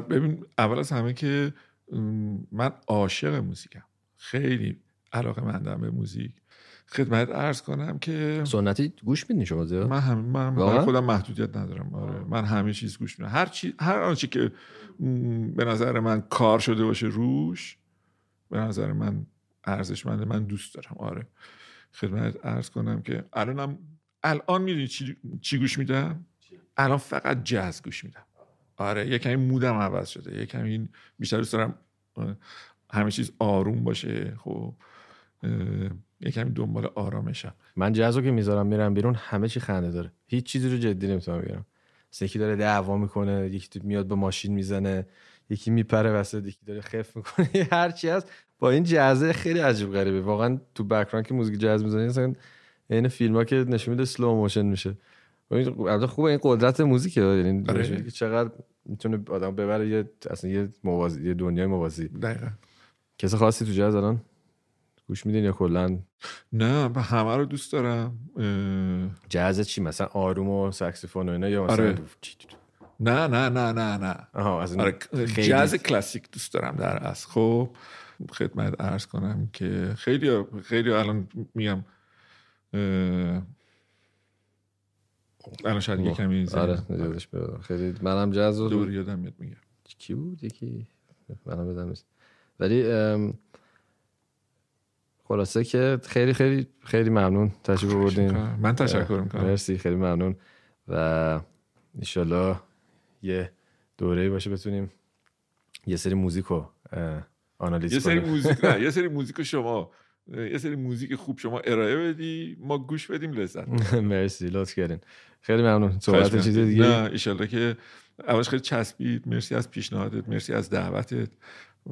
ببین اول از همه که من عاشق موزیکم. خیلی علاقه مندم به موزیک. خدمت ارز کنم که سنتی گوش میدین شما زیاد؟ من هم من؟ برای خودم محدودیت ندارم. آره. من همه چیز گوش میدم. هر چی هر آنچه که به نظر من کار شده باشه روش به نظر من ارزشمنده من دوست دارم. آره. خدمت ارز کنم که الانم الان می‌دونی چی, چی گوش میدم؟ الان فقط جاز گوش میدم. آره یه کمی مودم عوض شده. یه کمی بیشتر دوست دارم همه چیز آروم باشه خب یه کمی دنبال آرامشم. من جزو که می‌ذارم میرم بیرون همه چی خنده داره. هیچ چیزی رو جدی نمی‌تونم بگیرم یکی داره دعوا می‌کنه یکی میاد به ماشین می‌زنه یکی میپره وسط یکی داره خفت می‌کنه. هر چی هست. با این جزه خیلی عجیب غریبه. واقعا تو background که موزیک جاز می‌زنی این فیلم ها که نشون میده slow motion میشه. البته خوبه این قدرت موزیکه یعنی آره. چقدر می‌تونه آدم ببره یه اصلا یه موازی یه دنیای موازی. دقیقا. کسی خاصی تو جاز الان؟ گوش میدین یا کلا؟ نه من همه رو دوست دارم. اه، جاز چی؟ مثلا آروم و ساکسیفون و اینا یا مثلا آره. نه نه نه نه نه. آها از آره خیلی- جاز کلاسیک دوست دارم در اصل. خب خدمت عرض کنم که خیلی خیلی الان میگم اه، الان شاید یه کمی ذهنم- آره بیاد. خیلی منم رو دور یادم میاد میگم کی بود؟ یکی. منم بدم. ولی خلاصه که خیلی خیلی خیلی ممنون تشریف بردین من تشکر می‌کنم. مرسی خیلی ممنون. و ایشالله یه دوره باشه بتونیم یه سری موزیک رو اه، آنالیز یه سری کنیم. موزیک نه یه سری موزیک رو شما یه سری موزیک خوب شما ارائه بدی ما گوش بدیم لذت مرسی لطف کردین خیلی ممنون صحبت. چیز دیگه نه ایشالله که اولش خیلی چسبید مرسی از پیشنهادت مرسی از دعوتت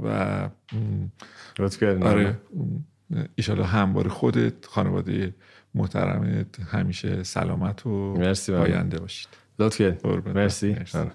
و لطف کردین آره ایشالله هموار خودت خانواده محترمت همیشه سلامت و مرسی. پاینده باشید لطف کردین. مرسی مرسی. آره.